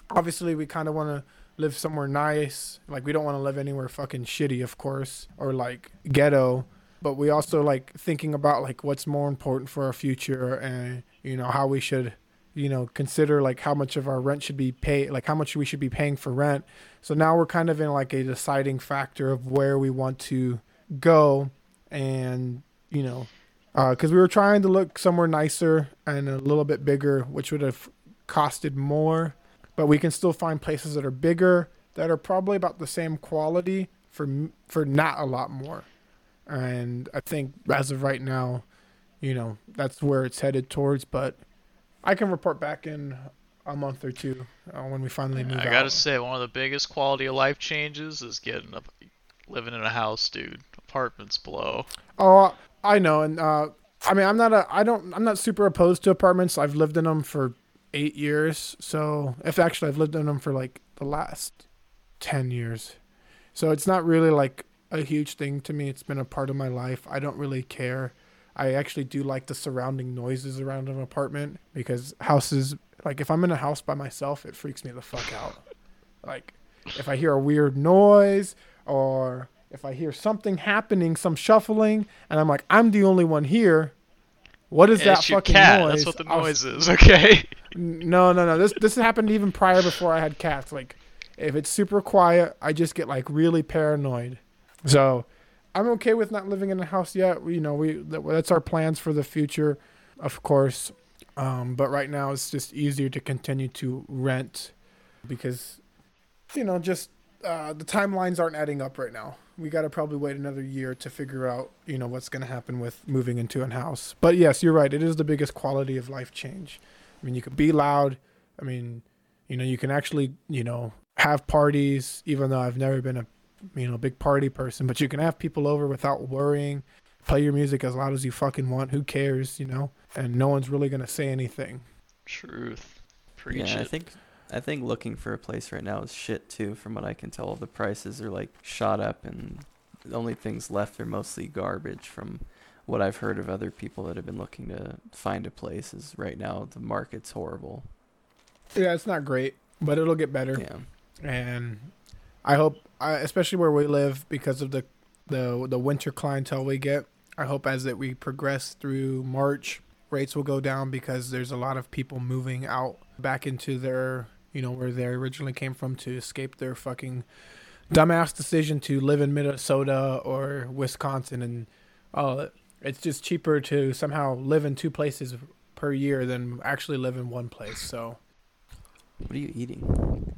Obviously, we kind of want to live somewhere nice. Like we don't want to live anywhere fucking shitty, of course, or like ghetto. But we also like thinking about like what's more important for our future and you know how we should you know consider like how much of our rent should be paid like how much we should be paying for rent so now we're kind of in like a deciding factor of where we want to go and you know because we were trying to look somewhere nicer and a little bit bigger which would have costed more but we can still find places that are bigger that are probably about the same quality for for not a lot more and i think as of right now you know that's where it's headed towards but i can report back in a month or two uh, when we finally move I gotta out. say, one of the biggest quality of life changes is getting up, living in a house, dude. Apartments blow. Oh, I know, and uh, I mean, I'm not a, I don't, I'm not super opposed to apartments. I've lived in them for eight years, so if actually I've lived in them for like the last ten years, so it's not really like a huge thing to me. It's been a part of my life. I don't really care. I actually do like the surrounding noises around an apartment because houses, like if I'm in a house by myself, it freaks me the fuck out. Like if I hear a weird noise or if I hear something happening, some shuffling, and I'm like, I'm the only one here. What is that it's your fucking cat. noise? That's what the I'll- noise is. Okay. no, no, no. This this happened even prior before I had cats. Like, if it's super quiet, I just get like really paranoid. So, I'm okay with not living in a house yet. We, you know, we that, that's our plans for the future, of course. Um, but right now, it's just easier to continue to rent because, you know, just uh, the timelines aren't adding up right now. We got to probably wait another year to figure out, you know, what's going to happen with moving into a house. But yes, you're right. It is the biggest quality of life change. I mean, you can be loud. I mean, you know, you can actually, you know, have parties, even though I've never been a, you know, big party person, but you can have people over without worrying. Play your music as loud as you fucking want. Who cares, you know? And no one's really going to say anything. Truth. Preach yeah, I think I think looking for a place right now is shit too. From what I can tell, the prices are like shot up, and the only things left are mostly garbage. From what I've heard of other people that have been looking to find a place, is right now the market's horrible. Yeah, it's not great, but it'll get better. Yeah, and I hope, I, especially where we live, because of the the the winter clientele we get. I hope as that we progress through March, rates will go down because there's a lot of people moving out back into their, you know, where they originally came from to escape their fucking dumbass decision to live in Minnesota or Wisconsin, and uh, it's just cheaper to somehow live in two places per year than actually live in one place. So, what are you eating?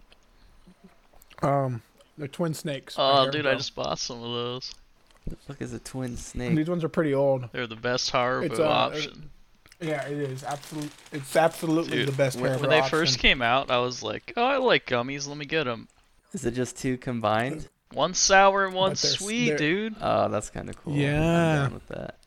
um, they're twin snakes. Oh, here, dude. I just bought some of those. The fuck is a twin snake? These ones are pretty old. They're the best Haribo It's, uh, option. Yeah, it is absolute. It's absolutely Dude, the best when, Haribo when they option. first came out, I was like, "Oh, I like gummies. Let me get them." Is it just two combined? One sour and one they're sweet, they're- dude. Oh, that's kind of cool. I'm Yeah. down with that.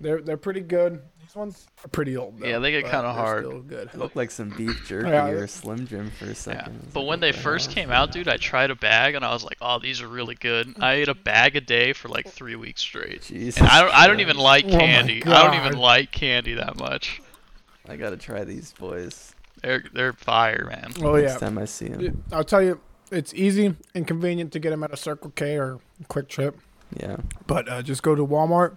They're they're pretty good. These ones are pretty old. Though, Yeah, they get kinda hard. Still good. It looked like some beef jerky Yeah, or Slim Jim for a second. I was but like, when they first hell? came out, dude, I tried a bag and I was like, "Oh, these are really good." I ate a bag a day for like three weeks straight. Jesus And I don't, I don't even Christ. like Oh candy. I don't even like candy that much. I gotta try these boys. They're they're fire, man. Oh Next yeah. time I see them. I'll tell you, it's easy and convenient to get them at a Circle K or QuikTrip. Yeah. But uh, just go to Walmart,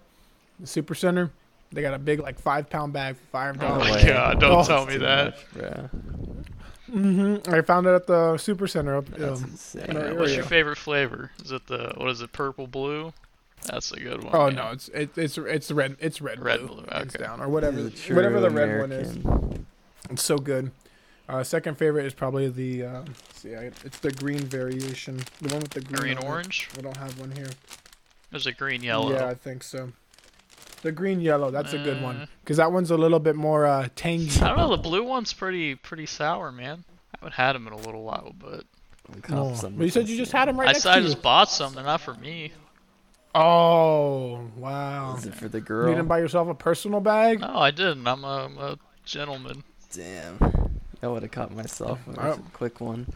the Super Center. They got a big like five pound bag for five Oh dollars. my way. god, don't Oh, tell me that. much, mm-hmm. I found it at the Super Center up. That's um, insane. in What's your favorite flavor? Is it the what is it? Purple blue? That's a good one. Oh yeah. no, it's it, it's it's red. It's red. Red blue, blue, hands okay. down, or whatever. The Whatever true the red one is. It's so good. Uh, second favorite is probably the. Uh, let's see, I, it's the green variation, the one with the green. Green orange. I don't have one here. There's a green yellow. Yeah, I think so. The green yellow, that's a good one because that one's a little bit more uh, tangy. I don't know. The blue one's pretty pretty sour, man. I haven't had them in a little while, but I'll No. But you said you just had them right I, next s- I to you. just bought some. They're not for me. Oh wow! Is it for the You girl? didn't buy yourself a personal bag? No, I didn't. I'm a, I'm a gentleman. Damn. I would have caught myself a Oh. quick one.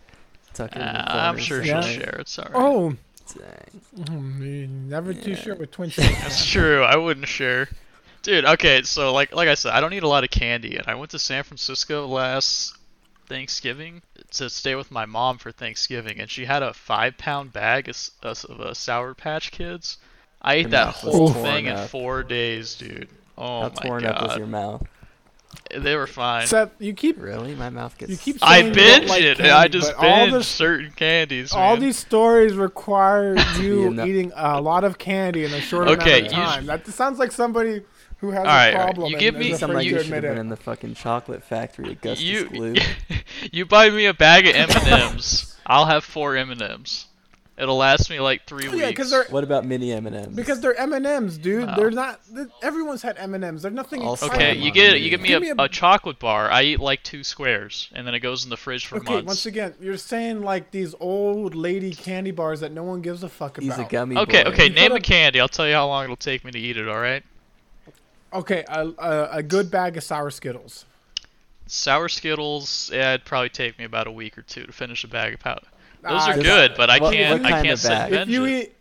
Tuck it in the Uh, I'm corner sure she'll somewhere. share. It's alright. Oh, Dang. mm, never too sure with twin That's true. I wouldn't share. Dude, okay, so like like I said, I don't eat a lot of candy, and I went to San Francisco last Thanksgiving to stay with my mom for Thanksgiving, and she had a five pound bag of, of, of uh, Sour Patch Kids. I ate Your that whole torn thing in up. four days, dude. Oh How my torn up was god, your mouth? They were fine. Seth, you keep Really? My mouth gets. You keep I saying binged like it. candy, I just but all binged this- certain candies. all these stories require you Yeah, no- eating a lot of candy in a short Okay, amount of you- time. That sounds like somebody who has All right, a all right. problem. You and give me- Sound afraid like you- you to should admit have been in the fucking chocolate factory at Gustus you Gloop. you buy me a bag of M&Ms. I'll have four M&Ms. It'll last me like three Oh, yeah, weeks. because they're What about mini M&Ms? because they're M and M's, dude. Wow. They're not. th- Everyone's had M and M's. They're nothing. Also- Okay, you get me. you give me, Give a, me a- a chocolate bar. I eat like two squares, and then it goes in the fridge for Okay, months. once again, you're saying like these old lady candy bars that no one gives a fuck about. He's about. a gummy okay, boy. okay. You Name a could've- candy. I'll tell you how long it'll take me to eat it. All right. Okay, a, a, a good bag of sour Skittles. Sour Skittles. Yeah, it'd probably take me about a week or two to finish a bag of powder. Those are good, but I can't. what I can't of sit bag? If you eat,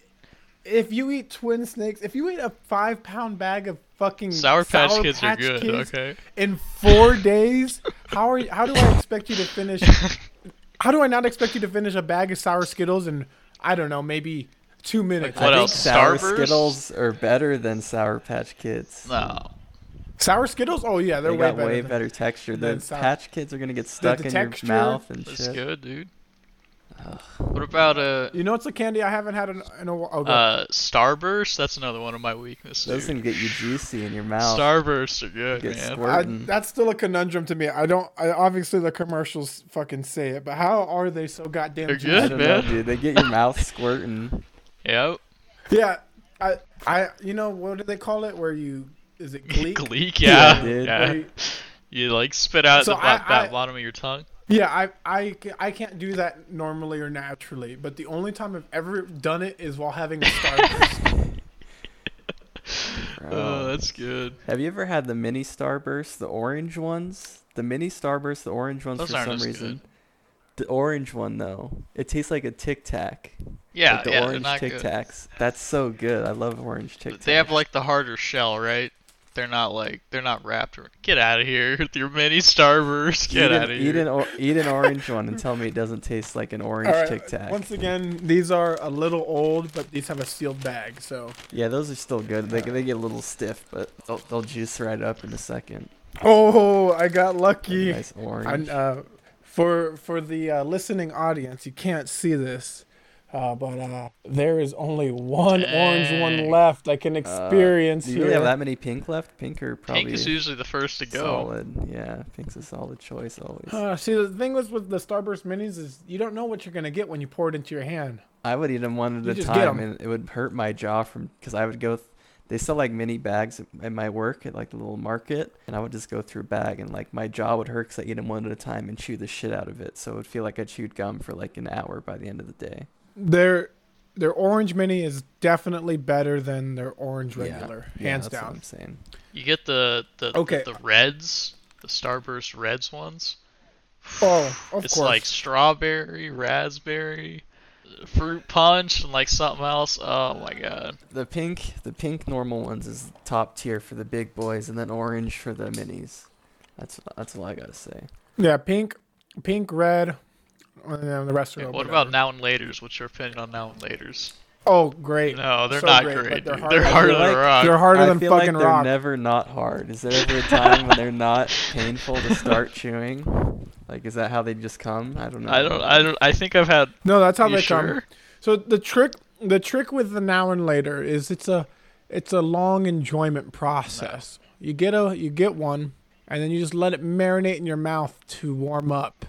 if you eat twin snakes, if you eat a five pound bag of fucking Sour Patch Sour Kids Patch are good. Kids Okay. in four days, how are you, how do I expect you to finish? How do I not expect you to finish a bag of sour Skittles in I don't know maybe two minutes? I What think else? Sour Starburst? Skittles are better than Sour Patch Kids. No. Sour Skittles? Oh yeah, they're they way got better. way better texture. The than Sour- Patch Kids are gonna get stuck the in texture- your mouth and shit. That's shit. good, dude. What about uh, You know it's a candy I haven't had in, in a while? Oh, uh, Starburst? That's another one of my weaknesses. Those dude. can get you juicy in your mouth. Starbursts are good, Get man. I, Squirtin'. that's still a conundrum to me. I don't. I, obviously, the commercials fucking say it, but how are they so goddamn? They're juicy? I good. don't know, man. dude. They get your mouth squirting. Yep. Yeah, I, I, you know, what do they call it? Where you is it gleek? Gleek, yeah. dude. Yeah. Where you- You like spit out So the bo- I- that I- bottom of your tongue. Yeah, I, I, I can't do that normally or naturally, but the only time I've ever done it is while having a Starburst. Oh, oh that's good. Have you ever had the mini Starburst, the orange ones? The mini Starburst, the orange ones Those for aren't some as reason. good. The orange one though, it tastes like a Tic Tac. Yeah, like the yeah, orange Tic Tacs. That's so good. I love orange Tic Tacs. They have like the harder shell, right? They're not like they're not wrapped. Or, get out of here with your mini Starburst. Get eat out an, of eat here. an or, eat an orange one and tell me it doesn't taste like an orange All right, Tic Tac. Once again, these are a little old, but these have a sealed bag, so. Yeah, those are still good. They they get a little stiff, but they'll, they'll juice right up in a second. Oh, I got lucky. Nice I, orange. uh, for for the uh, listening audience, you can't see this, uh, but uh, there is only one orange one left. I can experience Uh, Do you here. really have that many pink left? Pink are probably Pink is usually the first to go. solid. Yeah, pink's a solid choice always. Uh, see, the thing was with the Starburst minis is you don't know what you're gonna get when you pour it into your hand. I would eat them one You at a just get time, 'em. and it would hurt my jaw from because I would go. Th- they sell like mini bags at- at my work at like the little market, and I would just go through a bag, and like my jaw would hurt because I eat them one at a time and chew the shit out of it. So it would feel like I chewed gum for like an hour by the end of the day. Their their orange mini is definitely better than their orange Yeah. regular, Yeah, hands that's what down. I'm saying. You get the the Okay. the, the reds, the Starburst Reds ones. Oh, of it's course. like strawberry, raspberry, fruit punch, and like something else. Oh my god. The pink, the pink normal ones is top tier for the big boys, and then orange for the minis. That's that's all I gotta say. yeah, pink, pink, red, and then the rest are. Yeah, what about now and later's? What's your opinion on now and later's? Oh, great. No, they're So not great, great. they're hard- They're harder feel than like rock. They're harder I than feel fucking like they're rock. never not hard. Is there ever a time when they're not painful to start chewing? Like, is that how they just come? I don't know. I don't. I don't. I think I've had. no, that's how you they sure? come. So the trick, the trick with the now and later is it's a, it's a long enjoyment process. You get a, you get one, and then you just let it marinate in your mouth to warm up,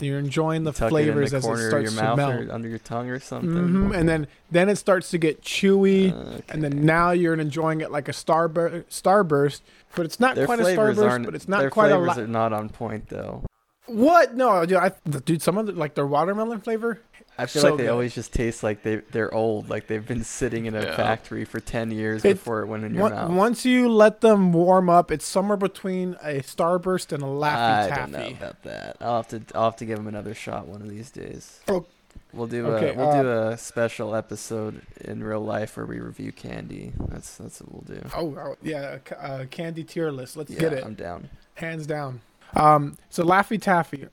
and you're enjoying the Tuck flavors it in as it starts your to mouth melt. under your tongue or something. hmm And then then it starts to get chewy, Okay. and then now you're enjoying it like a starburst, starburst, but it's not their quite a starburst, but it's not their quite a. flavors Li- are not on point though. what? No, dude, I, dude, some of the, like their watermelon flavor. I feel So like they good. always just taste like they they're old, like they've been sitting in a Yeah. factory for ten years It- before it went in your Once, mouth. once you let them warm up, it's somewhere between a starburst and a laffy I taffy. don't know about that. I'll have to I'll have to give them another shot one of these days. Oh. We'll do Okay, a we'll uh, do a special episode in real life where we review candy. That's that's what we'll do. Oh, oh, yeah, uh, candy tier list. Let's yeah, get it, I'm down. hands down. Um, so Laffy Taffy,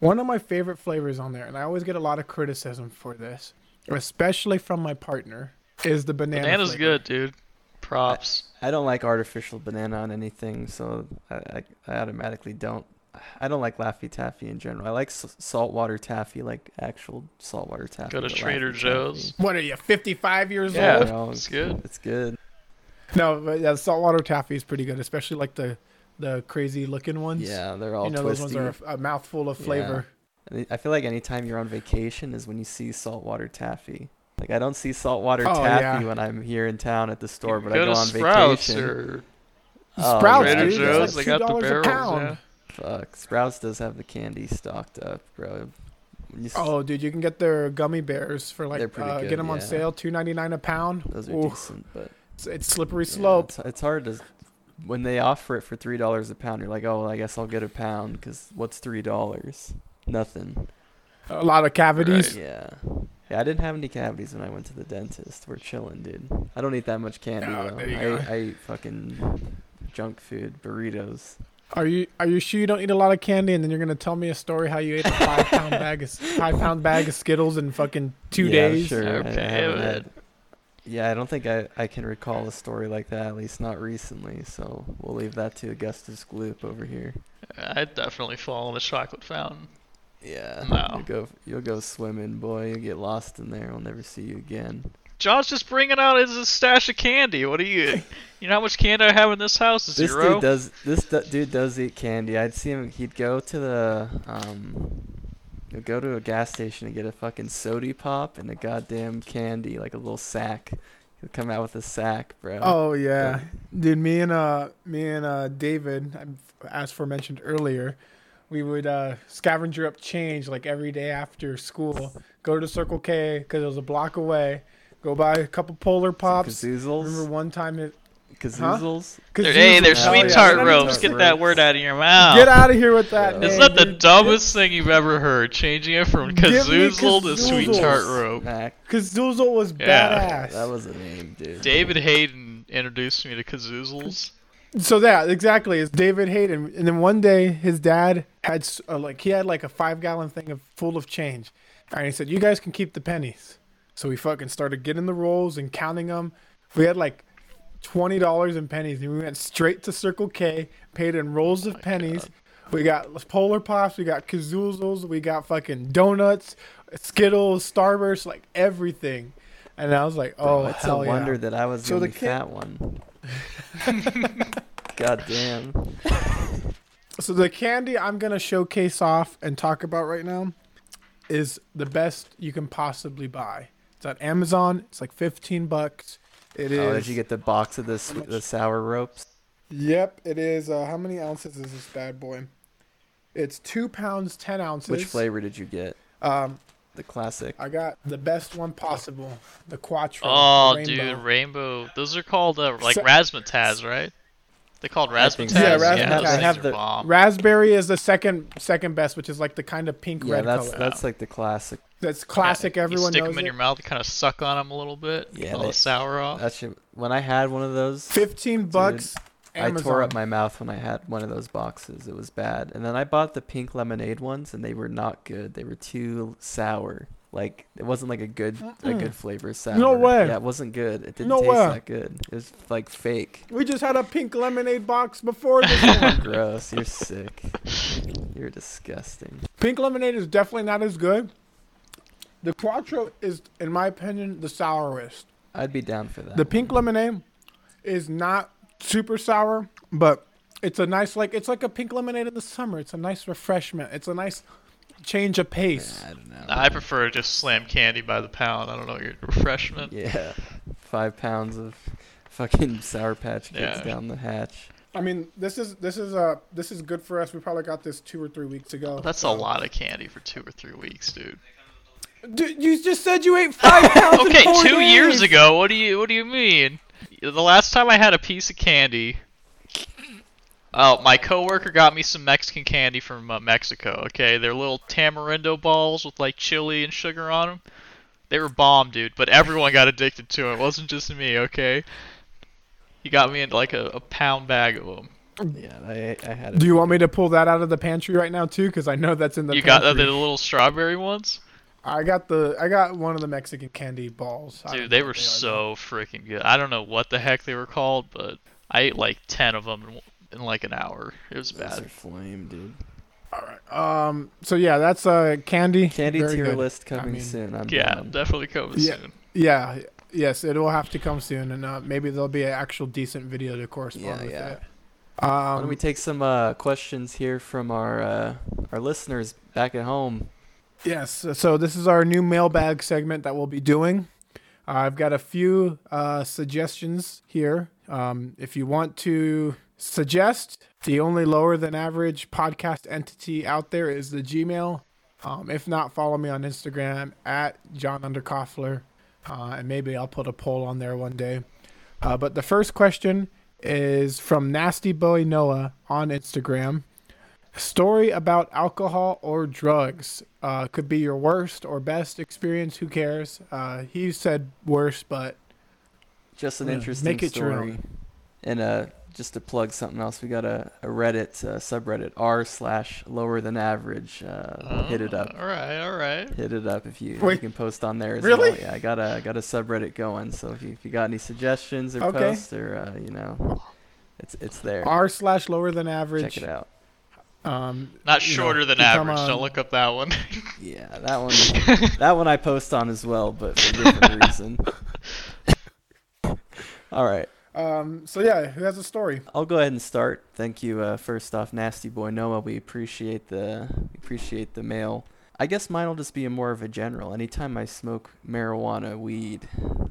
one of my favorite flavors on there, and I always get a lot of criticism for this, especially from my partner, is the banana. Banana's flavor. good, dude. Props. I don't like artificial banana on anything, so I, I, I automatically don't. I don't like Laffy Taffy in general. I like s- saltwater taffy, like actual saltwater taffy. Go to Trader Laffy Joe's. What are you, 55 years Yeah. old? No, it's good. It's good. No, but yeah, saltwater taffy is pretty good, especially like the the crazy looking ones. Yeah, they're all you know twisty. those ones are a, a mouthful of flavor. And I feel like anytime you're on vacation is when you see saltwater taffy. Like I don't see saltwater Oh, taffy yeah. when I'm here in town at the store, but I go go to on Sprouts vacation. or Oh, Sprouts, yeah. Trader dude, Joe's. They like got the $2 a pound. Yeah. Fuck, Sprouts does have the candy stocked up, bro. You Oh, dude, you can get their gummy bears for like uh, good, get them on sale, two ninety nine a pound. those are Ooh, decent, but it's, it's slippery yeah, slope. it's, it's hard to when they offer it for three dollars a pound. You're like, oh, well, I guess I'll get a pound because what's three dollars? Nothing. A lot of cavities. Yeah. Yeah, I didn't have any cavities when I went to the dentist. We're chilling, dude. I don't eat that much candy Oh, though. I. I eat fucking junk food, burritos. Are you are you sure you don't eat a lot of candy? And then you're gonna tell me a story how you ate a five pound bag of five pound bag of Skittles in fucking two Yeah, days. Sure. I- I Okay, haven't but- had- yeah, I don't think I, I can recall a story like that, at least not recently. So we'll leave that to Augustus Gloop over here. I'd definitely fall in the chocolate fountain. Yeah. No. You'll go you'll go swimming, boy. You'll get lost in there. We'll never see you again. John's just bringing out his stash of candy. What are you? You know how much candy I have in this house? This Zero. dude does this du- dude does eat candy. I'd see him. He'd go to the um, he'll go to a gas station and get a fucking sody pop and a goddamn candy, like a little sack. He'll come out with a sack, bro. Oh yeah, dude. Me and uh me and uh David, as forementioned earlier, we would uh scavenger up change like every day after school. Go to Circle K because it was a block away. Go buy a couple Polar Pops. Remember one time it. Kazoozles. They're- hey, they're Kazoozles. Oh, sweet yeah, tart sweet ropes. Get that word out of your mouth. Get out of here with that. Yeah. name, Is that the dude. dumbest thing you've ever heard? Changing it from Give kazoozle to sweet tart rope. Mac. Kazoozle was Yeah. badass. That was a name, dude. David Hayden introduced me to kazoozles. So that exactly is David Hayden, and then one day his dad had uh, like he had like a five gallon thing of full of change, and he said, "You guys can keep the pennies." So we fucking started getting the rolls and counting them. We had like twenty dollars in pennies, and we went straight to Circle K, paid in rolls of oh pennies. We got Polar Pops, we got Kazoozles, we got fucking donuts, Skittles, Starburst, like everything. And I was like, "Oh, it's a yeah!" wonder that I was the So the only kid- fat one. God damn. So the candy I'm gonna showcase off and talk about right now is the best you can possibly buy. It's on Amazon. It's like 15 bucks. It is. Oh, did you get the box of the s- the sour ropes? Yep, it is. Uh, how many ounces is this bad boy? It's two pounds ten ounces. Which flavor did you get? Um, The classic. I got the best one possible, the Quattro. Oh, Rainbow. dude, rainbow. Those are called uh, like So- razzmatazz, right? They're called I think so. Yeah, those razzmatazz. things They have the- bomb. Raspberry is the second second best, which is like the kind of pink Yeah, red that's color. that's like the classic. That's classic. Yeah, Everyone you stick knows them in it. your mouth, you kind of suck on them a little bit. Yeah, Yeah, all they- the sour off. That shit. When I had one of those, 15 bucks. Amazon. I tore up my mouth when I had one of those boxes. It was bad. And then I bought the pink lemonade ones, and they were not good. They were too sour. Like it wasn't like a good a Mm-mm. good flavor sour. No way. Yeah, it wasn't good. It didn't No taste way. that good. It was like fake. We just had a pink lemonade box before this one. Gross. You're sick. You're disgusting. pink lemonade is definitely not as good. The Quattro is, in my opinion, the sourest. I'd be down for that. The pink lemonade is not super sour, but It's a nice like it's like a pink lemonade in the summer. It's a nice refreshment. It's a nice change of pace. I don't know. I prefer just slam candy by the pound. I don't know your refreshment. Yeah, five pounds of fucking Sour Patch Kids Yeah. down the hatch. I mean, this is this is uh this is good for us. We probably got this two or three weeks ago. That's a lot of candy for two or three weeks, dude. Dude, you just said you ate five pounds. in Okay, four two years ago. What do you What do you mean? The last time I had a piece of candy. Oh, my coworker got me some Mexican candy from uh, Mexico. Okay, they're little tamarindo balls with like chili and sugar on them. They were bomb, dude. But everyone got addicted to 'em. It wasn't just me. Okay. He got me into like a, a pound bag of them. Yeah, I I had. it. Do you want me to pull that out of the pantry right now too? Because I know that's in the. You got uh, the little strawberry ones, I got the. I got one of the Mexican candy balls. Dude. They were are, so freaking good. I don't know what the heck they were called, but I ate like ten of them in, in like an hour. It was Those bad. are flame, dude. All right. Um. So yeah, that's uh candy. Candy Very tier good. list coming mean, soon. I'm Yeah, down. definitely coming Yeah. soon. Yeah. Yes, it will have to come soon, and uh, maybe there'll be an actual decent video to correspond Yeah, with yeah. it. Why Um, don't we take some uh, questions here from our uh, our listeners back at home? Yes. So this is our new mailbag segment that we'll be doing. I've got a few uh, suggestions here. Um, if you want to suggest, the only lower than average podcast entity out there is the Gmail. Um, if not, follow me on Instagram at John Underkoffler, uh, and maybe I'll put a poll on there one day. Uh, but the first question is from Nasty Boy Noah on Instagram. Story about alcohol or drugs uh, could be your worst or best experience. Who cares? Uh, he said worst, but Just an interesting make it your story. And uh, just to plug something else, we got a, a Reddit uh, subreddit r slash lower than average. Uh, hit it up. All right, all right. Hit it up if you, Wait. you can post on there as Really? well. Yeah, I got a I got a subreddit going. So if you, if you got any suggestions or Okay. posts or uh, you know, it's it's there. r slash lower than average. Check it out. Um, Not you know, shorter than average. a- Don't look up that one. Yeah, that one that one I post on as well, but for a different reason. All right. Um, so yeah, who has a story? I'll go ahead and start. Thank you. Uh, first off, Nasty Boy Noah, we appreciate the we appreciate the mail. I guess mine will just be a more of a general. Anytime I smoke marijuana, weed,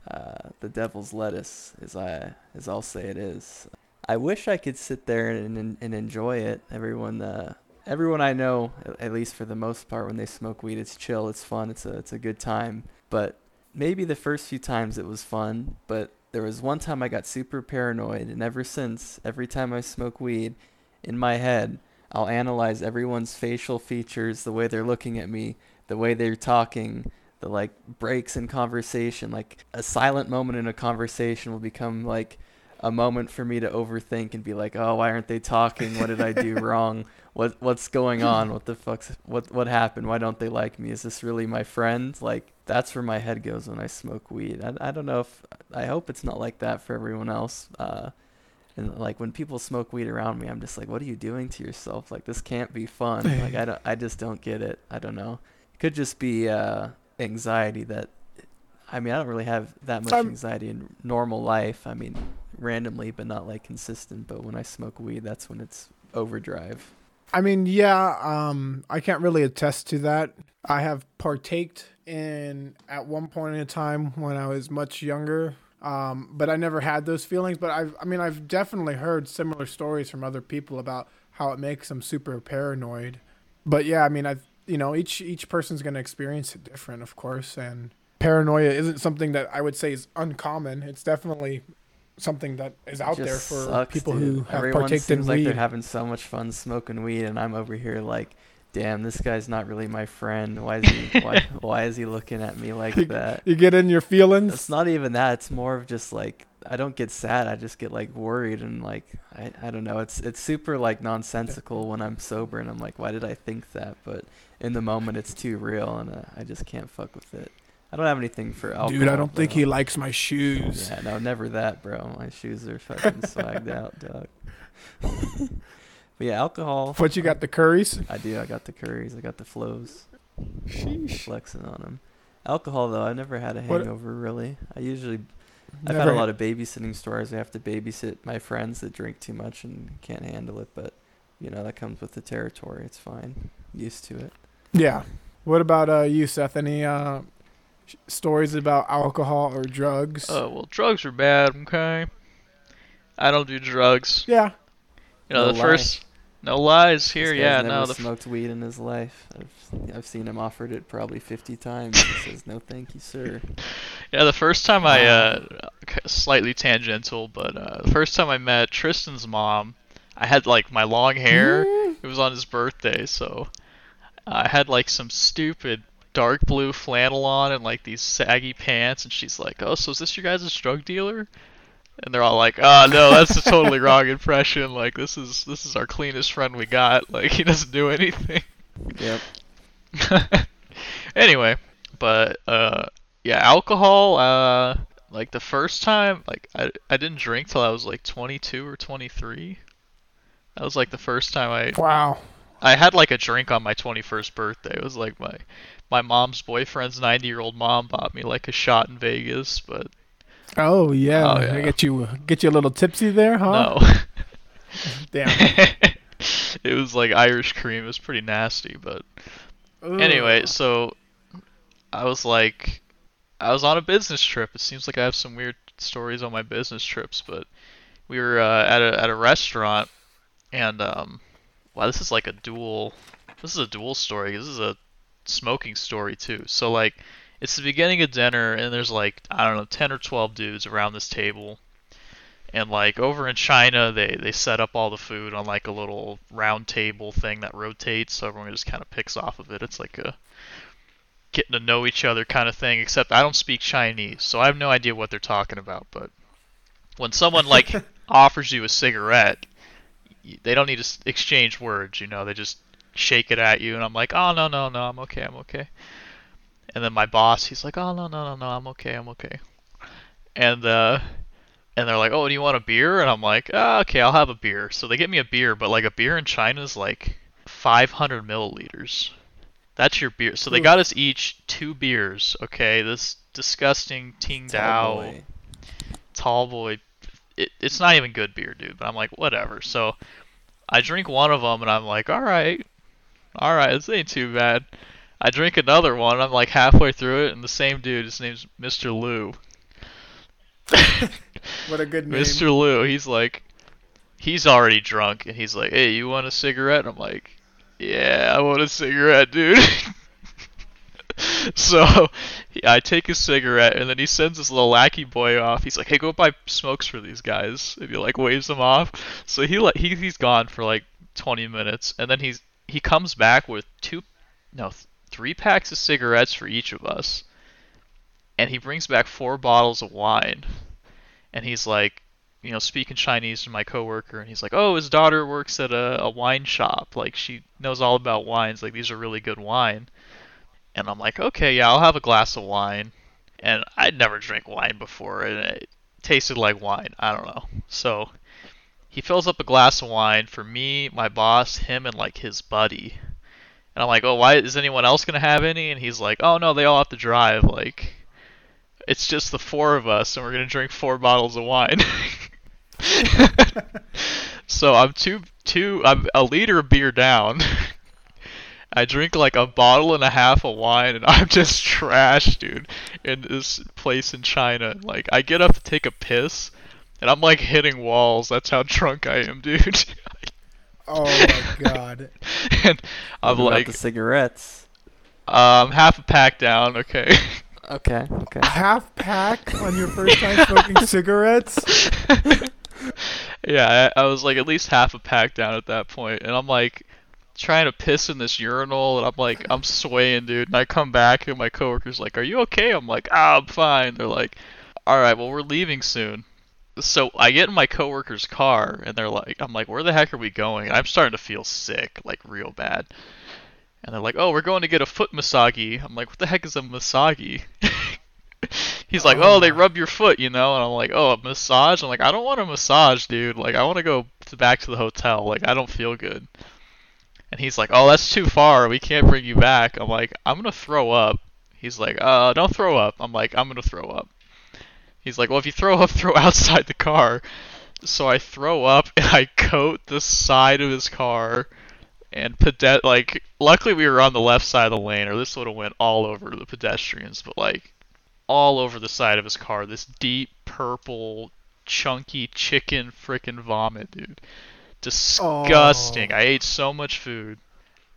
uh, the devil's lettuce, as I as I'll say it is. I wish I could sit there and and, enjoy it. Everyone, uh, everyone I know, at least for the most part, when they smoke weed, it's chill, it's fun, it's a it's a good time. But maybe the first few times it was fun, but there was one time I got super paranoid, and ever since, every time I smoke weed, in my head, I'll analyze everyone's facial features, the way they're looking at me, the way they're talking, the like breaks in conversation. Like a silent moment in a conversation will become like a moment for me to overthink and be like, "Oh, why aren't they talking? What did I do wrong? What what's going on? What the fuck's what what happened? Why don't they like me? Is this really my friend?" Like that's where my head goes when I smoke weed. I, I don't know if I hope it's not like that for everyone else. Uh, and like when people smoke weed around me, I'm just like, "What are you doing to yourself? Like this can't be fun." like I don't, I just don't get it. I don't know. It could just be uh, anxiety that. I mean, I don't really have that much anxiety in normal life. I mean, randomly, but not like consistent. But when I smoke weed, that's when it's overdrive. I mean, yeah, um, I can't really attest to that. I have partaked in at one point in time when I was much younger, um, but I never had those feelings. But I've, I mean, I've definitely heard similar stories from other people about how it makes them super paranoid. But yeah, I mean, I've, you know, each each person's gonna experience it different, of course, and paranoia isn't something that I would say is uncommon. It's definitely something that is out there for sucks, people dude. who have Everyone partaked in seems like weed. they're having so much fun smoking weed, and I'm over here like, damn, this guy's not really my friend. Why is he? why, why is he looking at me like that? you get in your feelings. It's not even that. It's more of just like I don't get sad. I just get like worried and like I, I don't know. It's it's super like nonsensical when I'm sober and I'm like, why did I think that? But in the moment, it's too real and uh, I just can't fuck with it. I don't have anything for alcohol. Dude, I don't think he likes my shoes. Yeah, no, never that, bro. My shoes are fucking swagged out, dog. but yeah, alcohol. What you got the curries? I do. I got the curries. I got the flows. Sheesh. Flexing on them. Alcohol though, I've never had a What- hangover really. I usually I've had a lot of babysitting stories. I have to babysit my friends that drink too much and can't handle it, but you know that comes with the territory. It's fine. Used to it. Yeah. What about uh, you, Seth? Any uh, stories about alcohol or drugs? Oh well, drugs are bad. Okay. I don't do drugs. yeah. You know No the lie. first. No lies here. This guy's Yeah. never No. The f- smoked weed in his life. I've I've seen him offered it probably 50 times. He says no, thank you, sir. Yeah, the first time I, uh, slightly tangential, but uh, the first time I met Tristan's mom, I had like my long hair. It was on his birthday, so I had like some stupid dark blue flannel on and like these saggy pants, and she's like, "Oh, so is this your guys' drug dealer?" And they're all like, "Oh no, that's a totally wrong impression. Like this is this is our cleanest friend we got. Like he doesn't do anything." Yep. anyway, but uh yeah, alcohol uh like the first time like I I didn't drink till I was like 22 or 23. That was like the first time I Wow. I had like a drink on my 21st birthday. It was like my my mom's boyfriend's 90-year-old mom bought me like a shot in Vegas, but Oh yeah. Oh, yeah. I get you get you a little tipsy there, huh? no. Damn. it was like Irish cream. It was pretty nasty, but Ugh. Anyway, so I was like, I was on a business trip. It seems like I have some weird stories on my business trips, but we were uh, at a at a restaurant, and um, wow, this is like a dual. This is a dual story. This is a smoking story too. So like, it's the beginning of dinner, and there's like I don't know, ten or twelve dudes around this table. And like over in China, they they set up all the food on like a little round table thing that rotates, so everyone just kind of picks off of it. It's like a getting to know each other kind of thing. Except I don't speak Chinese, so I have no idea what they're talking about. But when someone like offers you a cigarette, they don't need to exchange words. You know, they just shake it at you, and I'm like, oh no no no, I'm okay, I'm okay. And then my boss, he's like, oh no no no no, I'm okay, I'm okay. And uh, and they're like, "Oh, do you want a beer?" And I'm like, ah, "Okay, I'll have a beer." So they get me a beer, but like a beer in China is like 500 milliliters. That's your beer. So they Ooh. got us each two beers. Okay, this disgusting Ting Tall Dao boy. tall boy. It, it's not even good beer, dude. But I'm like, whatever. So I drink one of them, and I'm like, all right, all right, this ain't too bad. I drink another one, I'm like halfway through it, and the same dude, his name's Mr. Lou. What a good name. Mr. Lou, he's like, he's already drunk, and he's like, hey, you want a cigarette? And I'm like, yeah, I want a cigarette, dude. so I take his cigarette, and then he sends his little lackey boy off. He's like, hey, go buy smokes for these guys, and he like waves them off. So he like he he's gone for like 20 minutes, and then he's he comes back with two, no, th- three packs of cigarettes for each of us, and he brings back four bottles of wine and he's like, you know, speaking Chinese to my coworker, and he's like, oh, his daughter works at a, a wine shop. Like, she knows all about wines. Like, these are really good wine. And I'm like, okay, yeah, I'll have a glass of wine. And I'd never drank wine before, and it tasted like wine. I don't know. So he fills up a glass of wine for me, my boss, him, and like his buddy. And I'm like, oh, why is anyone else gonna have any? And he's like, oh no, they all have to drive. Like, it's just the four of us, and we're gonna drink four bottles of wine. so I'm two two I'm a liter of beer down. I drink like a bottle and a half of wine, and I'm just trash, dude. In this place in China, like I get up to take a piss, and I'm like hitting walls. That's how drunk I am, dude. Oh my god. and I'm What about like, the cigarettes. um, half a pack down. Okay. Okay, okay. Half pack on your first time smoking cigarettes? yeah, I, I was like at least half a pack down at that point, and I'm like trying to piss in this urinal, and I'm like I'm swaying, dude. And I come back, and my coworker's like, "Are you okay?" I'm like, "Ah, I'm fine." They're like, "All right, well we're leaving soon." So I get in my coworker's car, and they're like, "I'm like, where the heck are we going?" And I'm starting to feel sick, like real bad. And they're like, "Oh, we're going to get a foot massage." I'm like, "What the heck is a massage?" He's like, Oh "Oh, they my. rub your foot, you know." And I'm like, "Oh, a massage?" I'm like, "I don't want a massage, dude. Like, I want to go back to the hotel. Like, I don't feel good." And he's like, "Oh, that's too far. We can't bring you back." I'm like, "I'm gonna throw up." He's like, "Uh, don't throw up." I'm like, "I'm gonna throw up." He's like, well, if you throw up, throw outside the car. So I throw up and I coat the side of his car and pede- like luckily we were on the left side of the lane or this would have went all over the pedestrians but like all over the side of his car this deep purple chunky chicken frickin' vomit dude. Disgusting. Oh. i ate so much food.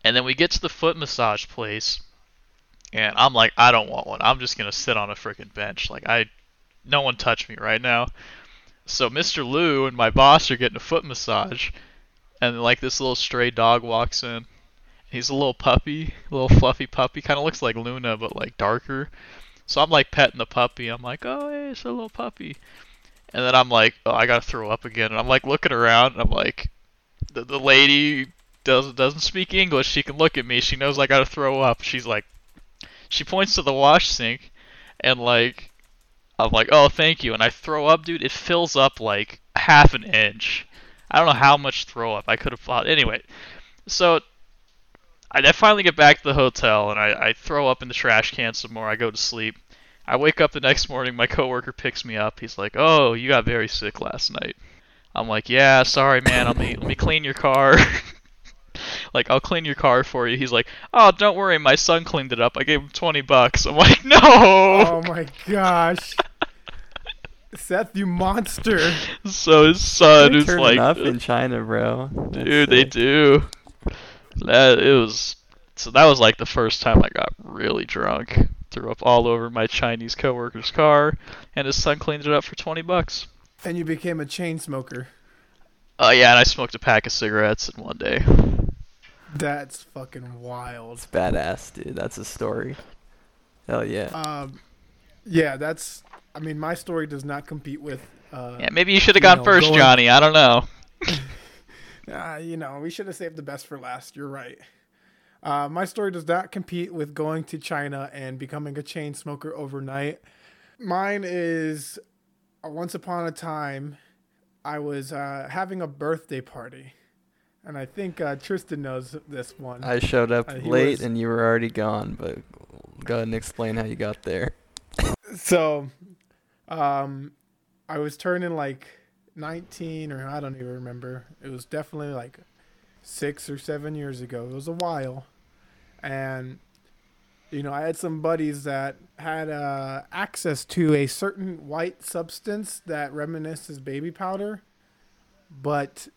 And then we get to the foot massage place and i'm like i don't want one. I'm just gonna sit on a frickin' bench. Like i no one touch me right now so mr lou and my boss are getting a foot massage and like this little stray dog walks in. He's a little puppy, a little fluffy puppy, kind of looks like Luna but like darker. So I'm like petting the puppy. I'm like, oh hey, it's a little puppy. And then I'm like, oh, I gotta throw up again. And I'm like looking around. And I'm like, the the lady doesn't doesn't speak English. She can look at me. She knows I gotta throw up. She's like, she points to the wash sink, and like, I'm like, oh thank you. And I throw up, dude. It fills up like half an inch. I don't know how much throw up I could have fought. Anyway, so I I finally get back to the hotel and I, I throw up in the trash can some more. I go to sleep. I wake up the next morning. My coworker picks me up. He's like, "Oh, you got very sick last night." I'm like, "Yeah, sorry, man. Let me let me clean your car." like, I'll clean your car for you. He's like, "Oh, don't worry. My son cleaned it up. I gave him 20 bucks." I'm like, "No." Oh my gosh. Seth, you monster. So his son They're is turning like, up in China, bro. That's Dude, they sick. do. That it was so that was like the first time I got really drunk. Threw up all over my Chinese coworker's car, and his son cleaned it up for twenty bucks. And you became a chain smoker. Oh yeah, and I smoked a pack of cigarettes in one day. That's fucking wild. It's badass, dude. That's a story. Hell yeah. Um, yeah, that's. I mean, my story does not compete with. Uh, Yeah, maybe you should have gone know, first, going- Johnny. I don't know. Uh, you know, we should have saved the best for last. You're right. Uh, my story does not compete with going to China and becoming a chain smoker overnight. Mine is uh, once upon a time, I was uh, having a birthday party. And I think uh, Tristan knows this one. I showed up Uh, late was- and you were already gone, but go ahead and explain how you got there. So um i was turning like 19 or i don't even remember. It was definitely like six or seven years ago. It was a while. And you know i had some buddies that had uh, access to a certain white substance that reminisces baby powder. But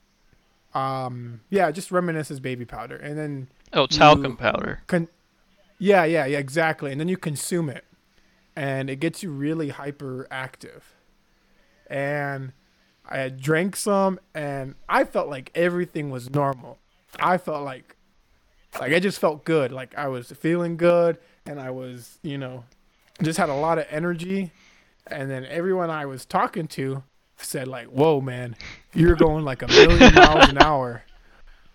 um yeah just reminisces baby powder. And then Oh, talcum powder. Con- yeah, yeah, yeah, exactly. And then you consume it, and it gets you really hyperactive. And I had drank some, and I felt like everything was normal. I felt like, like I just felt good. Like I was feeling good, and I was, you know, just had a lot of energy. And then everyone I was talking to said like, "Whoa, man, you're going like a million miles an hour."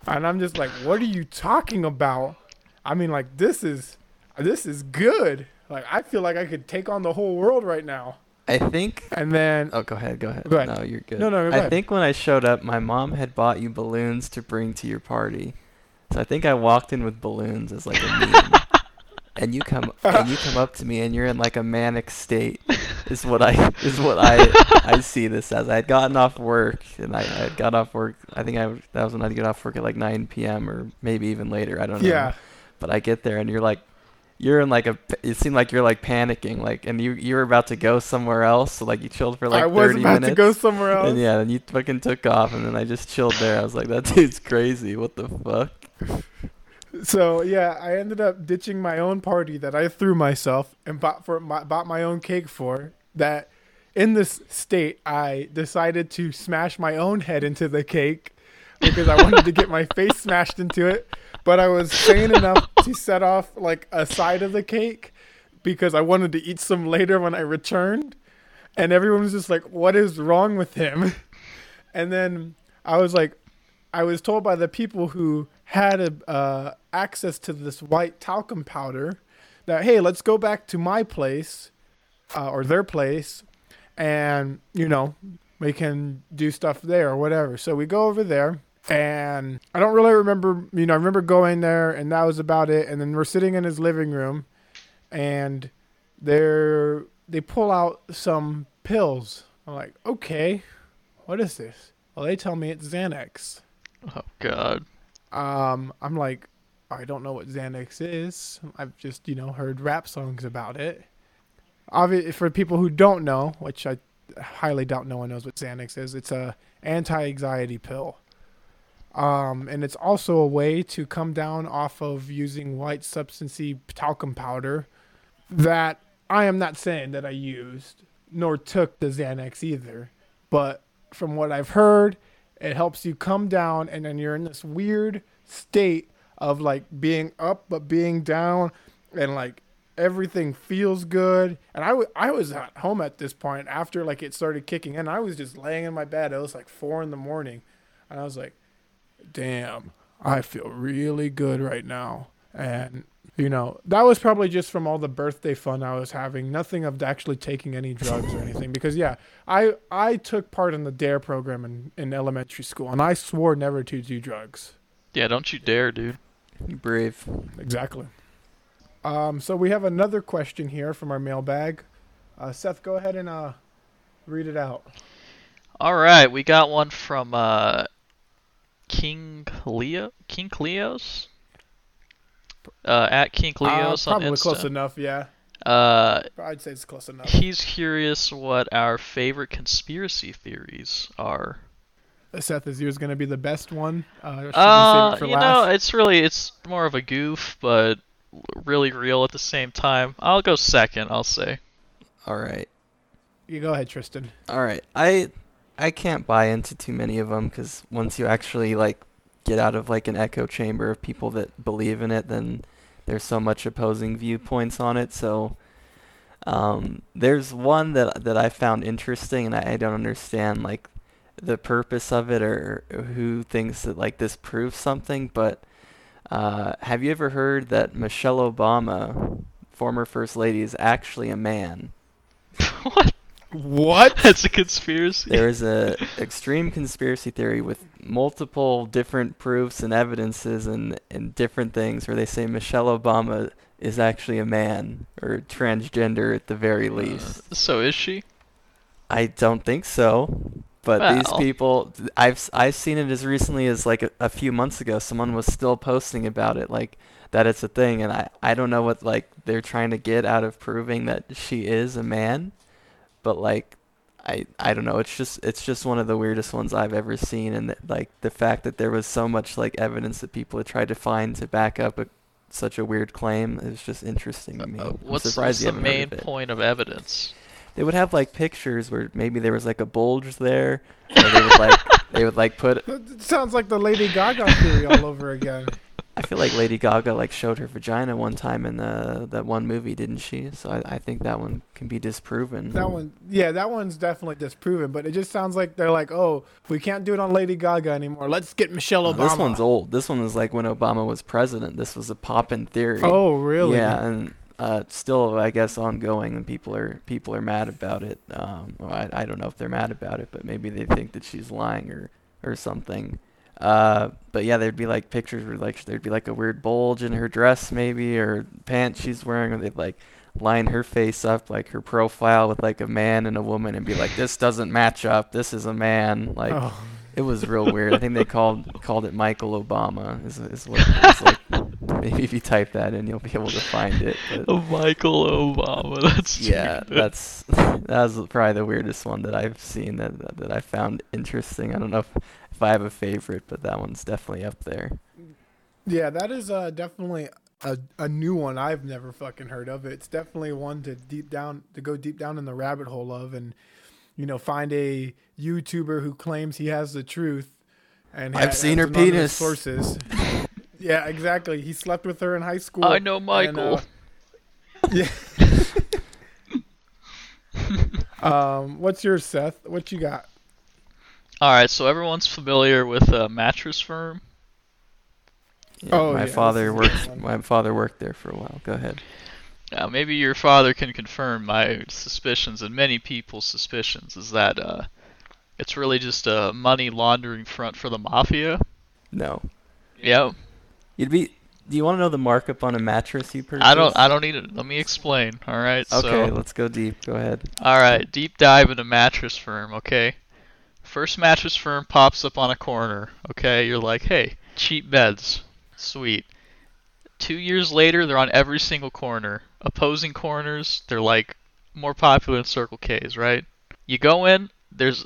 And I'm just like, "What are you talking about?" I mean, like this is this is good. Like I feel like I could take on the whole world right now. I think. And then Oh, go ahead. Go ahead. Go ahead. No, you're good. No, no, go I think when I showed up, my mom had bought you balloons to bring to your party. So I think I walked in with balloons as like a meme. and you come and you come up to me and you're in like a manic state. Is what I is what I I see this as. I had gotten off work and I, I had got off work. I think I that was when I get off work at like 9 p.m. or maybe even later. I don't know. yeah, But I get there and you're like, you're in like a. It seemed like you're like panicking, like, and you you were about to go somewhere else. So like you chilled for like I was 30 about minutes. to go somewhere else. And yeah, then you fucking took off, and then I just chilled there. I was like, that dude's crazy. What the fuck? So yeah, I ended up ditching my own party that I threw myself and bought for my, bought my own cake for. That in this state, I decided to smash my own head into the cake because I wanted to get my face smashed into it. But I was sane enough to set off like a side of the cake because I wanted to eat some later when I returned. And everyone was just like, "What is wrong with him?" And then I was like, I was told by the people who had a, uh, access to this white talcum powder that hey, let's go back to my place uh, or their place, and you know we can do stuff there or whatever. So we go over there, and I don't really remember. You know, I remember going there, and that was about it. And then we're sitting in his living room, and they're they pull out some pills. I'm like, okay, what is this? Well, they tell me it's Xanax. Oh God. Um, I'm like, I don't know what Xanax is. I've just, you know, heard rap songs about it. Obviously, for people who don't know, which I highly doubt no one knows what Xanax is, it's a anti-anxiety pill. Um, and it's also a way to come down off of using white substancey talcum powder that I am not saying that I used nor took the Xanax either. But from what I've heard, it helps you come down and then you're in this weird state of like being up but being down and like everything feels good. And I, w- I was at home at this point after like it started kicking in. I was just laying in my bed. It was like four in the morning. And I was like, damn, I feel really good right now. And, you know, that was probably just from all the birthday fun I was having. Nothing of actually taking any drugs or anything. Because, yeah, I, I took part in the DARE program in, in elementary school, and I swore never to do drugs. Yeah, don't you dare, dude. You brave. Exactly. Um, so we have another question here from our mailbag. Uh, Seth, go ahead and uh, read it out. All right, we got one from uh, King Leo, King Cleos, uh, at King Uh, Cleos on probably Insta. close enough, yeah. Uh, I'd say it's close enough. he's curious what our favorite conspiracy theories are. Seth, is yours going to be the best one? Uh, or should Uh, it for you last? know, it's really it's more of a goof, but really real at the same time. I'll go second. I'll say. All right. You go ahead, Tristan. All right. I I can't buy into too many of them because once you actually like get out of like an echo chamber of people that believe in it, then there's so much opposing viewpoints on it. So um, there's one that that I found interesting, and I, I don't understand like the purpose of it or, who thinks that like this proves something. But uh, have you ever heard that Michelle Obama, former first lady, is actually a man? what? What? That's a conspiracy. there is a extreme conspiracy theory with multiple different proofs and evidences and, and different things where they say Michelle Obama is actually a man or transgender at the very uh, least. So is she? I don't think so. But these people, I've s- I've seen it as recently as like a, a few months ago. Someone was still posting about it, like that it's a thing, and I I don't know what like they're trying to get out of proving that she is a man, but like I I don't know. It's just it's just one of the weirdest ones I've ever seen, and that, like the fact that there was so much like evidence that people had tried to find to back up a, such a weird claim is just interesting to me. Uh, I'm what's, what's the main of point of evidence? they would have like pictures where maybe there was like a bulge there, or they would like they would like put. It sounds like the Lady Gaga theory all over again. I feel like Lady Gaga like showed her vagina one time in the that one movie, didn't she? So I, I think that one can be disproven. That one, yeah, that one's definitely disproven. But it just sounds like they're like, oh, we can't do it on Lady Gaga anymore. Let's get Michelle Obama. this one's old. This one was like when Obama was president. This was a poppin' theory. Oh, really? Yeah, and uh, still, I guess, ongoing, and people are people are mad about it. Um, well, I I don't know if they're mad about it, but maybe they think that she's lying or or something. Uh, but yeah, there'd be like pictures where like there'd be like a weird bulge in her dress, maybe, or pants she's wearing, or they'd like line her face up like her profile with like a man and a woman, and be like, "This doesn't match up. This is a man." Like oh. it was real weird. I think they called called it Michael Obama. Is is what it's like. Maybe if you type that in, you'll be able to find it. But Michael Obama. That's yeah, stupid. that's that was probably the weirdest one that I've seen that that, that I found interesting. I don't know if, if I have a favorite, but that one's definitely up there. Yeah, that is uh, definitely a, a new one I've never fucking heard of. It's definitely one to deep down to go deep down in the rabbit hole of, and you know, find a YouTuber who claims he has the truth. And I've ha- seen has her penis. Sources. yeah, exactly. He slept with her in high school. I know and, Michael. uh, yeah. um, what's yours, Seth? What you got? All right, so everyone's familiar with uh, Mattress Firm. Yeah, Oh, my yeah, this father worked. My father worked there for a while. Go ahead. Now, maybe your father can confirm my suspicions and many people's suspicions is that uh, it's really just a money laundering front for the mafia. No, Yep. you'd be Do you want to know the markup on a mattress you purchased? I don't. I don't need it. Let me explain. All right. Okay, So, let's go deep. Go ahead. all right. Deep dive into mattress firm. Okay. First mattress firm pops up on a corner. Okay. You're like, hey, cheap beds. Sweet. Two years later, they're on every single corner. Opposing corners, they're like more popular than Circle K's, right? You go in, there's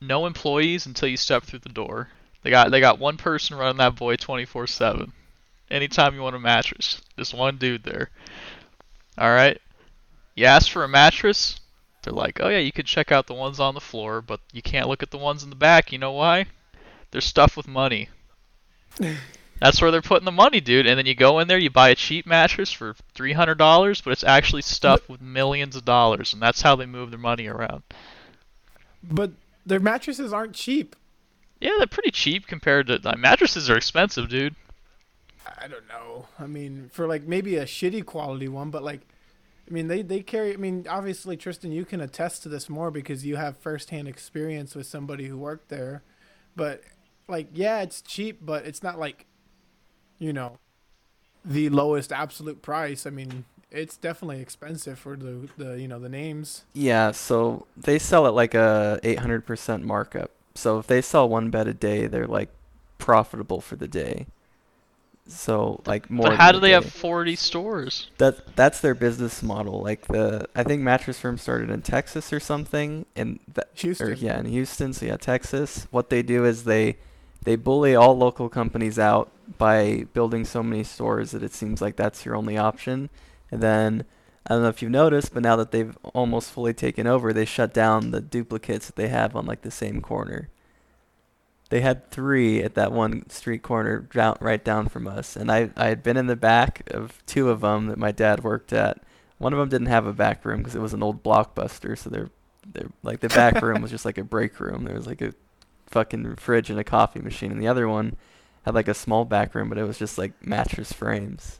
no employees until you step through the door. They got they got one person running that boy 24/7. Anytime you want a mattress, just one dude there. All right. You ask for a mattress, they're like, "Oh yeah, you can check out the ones on the floor, but you can't look at the ones in the back. You know why? They're stuffed with money." That's where they're putting the money, dude. And then you go in there, you buy a cheap mattress for three hundred dollars, but it's actually stuffed with millions of dollars, and that's how they move their money around. But their mattresses aren't cheap. Yeah, they're pretty cheap compared to like, mattresses are expensive, dude. I don't know. I mean, for like maybe a shitty quality one, but like, I mean, they they carry. I mean, obviously, Tristan, you can attest to this more because you have firsthand experience with somebody who worked there. But like, yeah, it's cheap, but it's not like, you know, the lowest absolute price. I mean, it's definitely expensive for the the you know the names. Yeah, so they sell at like a 800% markup. So if they sell one bed a day, they're like profitable for the day. So like more. But how do a they have 40 stores? That that's their business model. Like the I think mattress firm started in Texas or something, and that or Houston. yeah, in Houston. So yeah, Texas. What they do is they they bully all local companies out by building so many stores that it seems like that's your only option. And then I don't know if you've noticed, but now that they've almost fully taken over, they shut down the duplicates that they have on like the same corner. They had three at that one street corner down, right down from us, and I I had been in the back of two of them that my dad worked at. One of them didn't have a back room because it was an old blockbuster, so they're they're like the back room was just like a break room. There was like a fucking fridge and a coffee machine, and the other one had like a small back room, but it was just like mattress frames.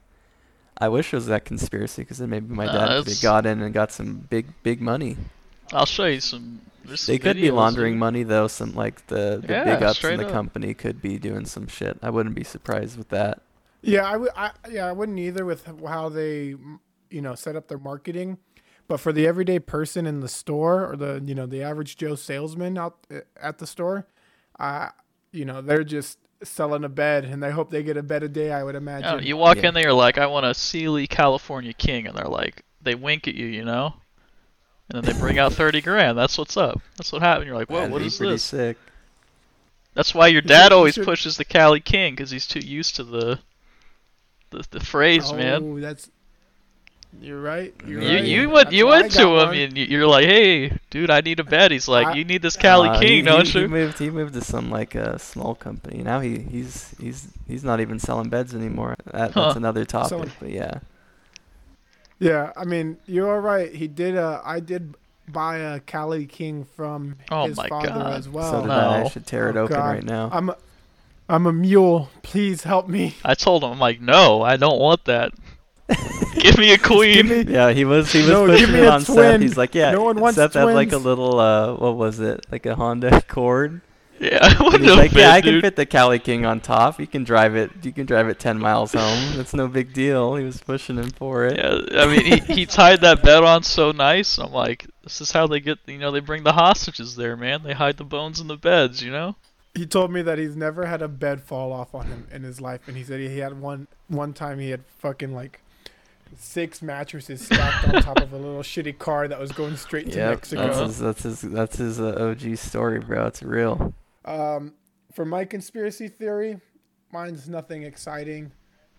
I wish it was that conspiracy because then maybe my Uh, dad could have got in and got some big big money. I'll show you some. Some They could be laundering money though. Some like the, the Yeah, big ups in the up. company could be doing some shit. I wouldn't be surprised with that. Yeah, I would. yeah, I wouldn't either with how they, you know, set up their marketing. But for the everyday person in the store or the you know the average Joe salesman out uh, at the store, uh, you know, they're just selling a bed and they hope they get a bed a day. I would Yeah, imagine. you walk Yeah. in there, you're like, I want a Sealy California King, and they're like, they wink at you, you know, and then they bring out 30 grand. That's what's up. That's what happened. You're like, whoa, That'd what be is pretty this? sick. That's why your dad always should- pushes the Cali King because he's too used to the the, the phrase, oh, man. that's. You're right. You're You right. you went That's you went to him one. and you- you're like, hey, dude, I need a bed. He's like, I- you need this Cali Uh, King, he, don't he you? moved. He moved to some like a small company. Now he he's he's he's not even selling beds anymore. That, Huh. That's another topic. Selling- But yeah, Yeah, I mean, you're all right. He did. Uh, I did buy a Cali King from Oh his my father God. as well. so did I. I should tear it Oh, open God. right now. I'm, a, I'm a mule. Please help me. I told him, I'm like, no, I don't want that. Give me a queen. Me. Yeah, he was he was No, give pushing me it a on Seth. He's like, yeah, No one wants Seth had like a little uh, what was it? Like a Honda Accord. Yeah, I And he's like, been, yeah, I can dude. fit the Cali King on top. You can drive it. You can drive it 10 miles home. It's no big deal. He was pushing him for it. Yeah, I mean, he, he tied that bed on so nice. I'm like, this is how they get, you know, they bring the hostages there, man. They hide the bones in the beds, you know? He told me that he's never had a bed fall off on him in his life, and he said he had one one time he had fucking like six mattresses stacked on top of a little shitty car that was going straight to Yep, Mexico. that's his that's his that's his uh, OG story, bro. It's real. Um, for my conspiracy theory, mine's nothing exciting.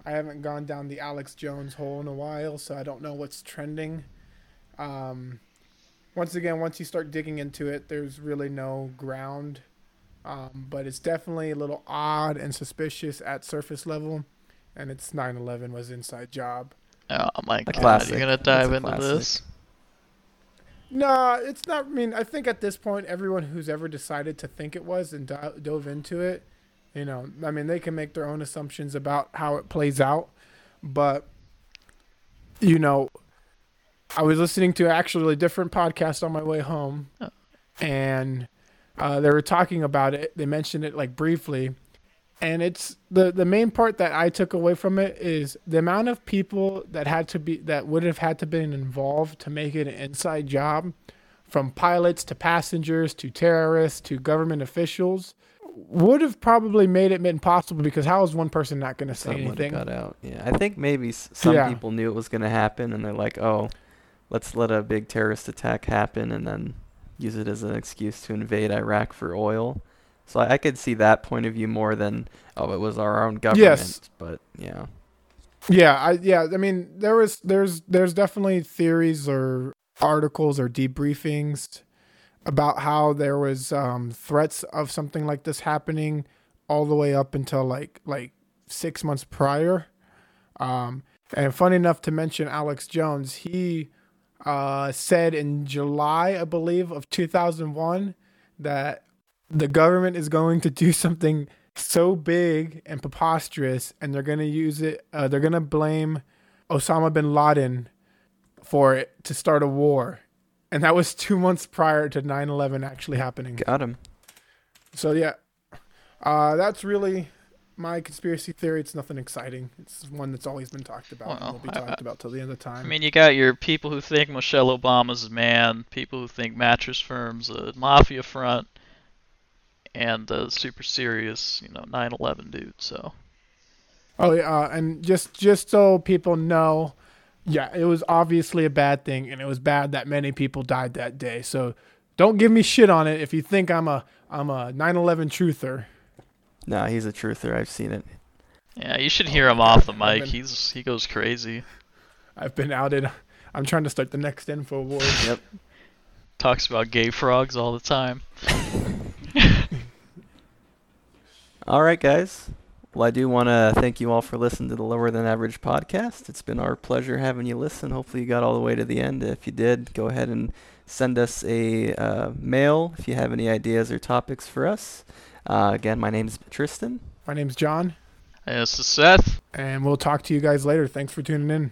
I haven't gone down the Alex Jones hole in a while, so I don't know what's trending. Um, once again, once you start digging into it, there's really no ground. Um, but it's definitely a little odd and suspicious at surface level, and it's 9/11 was inside job. Oh my god, classic. you're gonna dive into classic. this? No, it's not. I mean, I think at this point, everyone who's ever decided to think it was and do- dove into it, you know, I mean, they can make their own assumptions about how it plays out. But, you know, I was listening to actually a different podcast on my way home, Oh. and uh, they were talking about it. They mentioned it like briefly, and it's the the main part that I took away from it is the amount of people that had to be that would have had to been involved to make it an inside job, from pilots to passengers to terrorists to government officials, would have probably made it impossible because how is one person not going to say Someone anything? got out. Yeah, I think maybe some Yeah. people knew it was going to happen, and they're like, "Oh, let's let a big terrorist attack happen, and then use it as an excuse to invade Iraq for oil." So I, could see that point of view more than, "Oh, it was our own government." Yes. But yeah, Yeah, I yeah, I mean there was there's there's definitely theories or articles or debriefings about how there was um, threats of something like this happening all the way up until like like six months prior. Um, and funny enough to mention Alex Jones, he uh, said in July, I believe, of 2001 that the government is going to do something so big and preposterous, and they're going to use it. Uh, they're going to blame Osama bin Laden for it to start a war, and that was two months prior to 9/11 actually happening. got him. So yeah, uh, that's really my conspiracy theory. It's nothing exciting. It's one that's always been talked about and will be I- talked about till the end of time. I mean, you got your people who think Michelle Obama's a man, people who think mattress firms a mafia front, and the super serious, you know, 9/11 dude. So Oh yeah, uh, and just just so people know, yeah, it was obviously a bad thing, and it was bad that many people died that day. So don't give me shit on it if you think I'm a I'm a 9/11 truther. No, he's a truther. I've seen it. yeah, you should hear him off the mic. been- He's he goes crazy. I've been outed. I'm trying to start the next info war. Yep. Talks about gay frogs all the time. All right, guys. Well, I do want to thank you all for listening to the Lower Than Average podcast. It's been our pleasure having you listen. Hopefully, you got all the way to the end. If you did, go ahead and send us a uh, mail if you have any ideas or topics for us. Uh, again, my name's Tristan. My name's John, And this is Seth. and we'll talk to you guys later. Thanks for tuning in.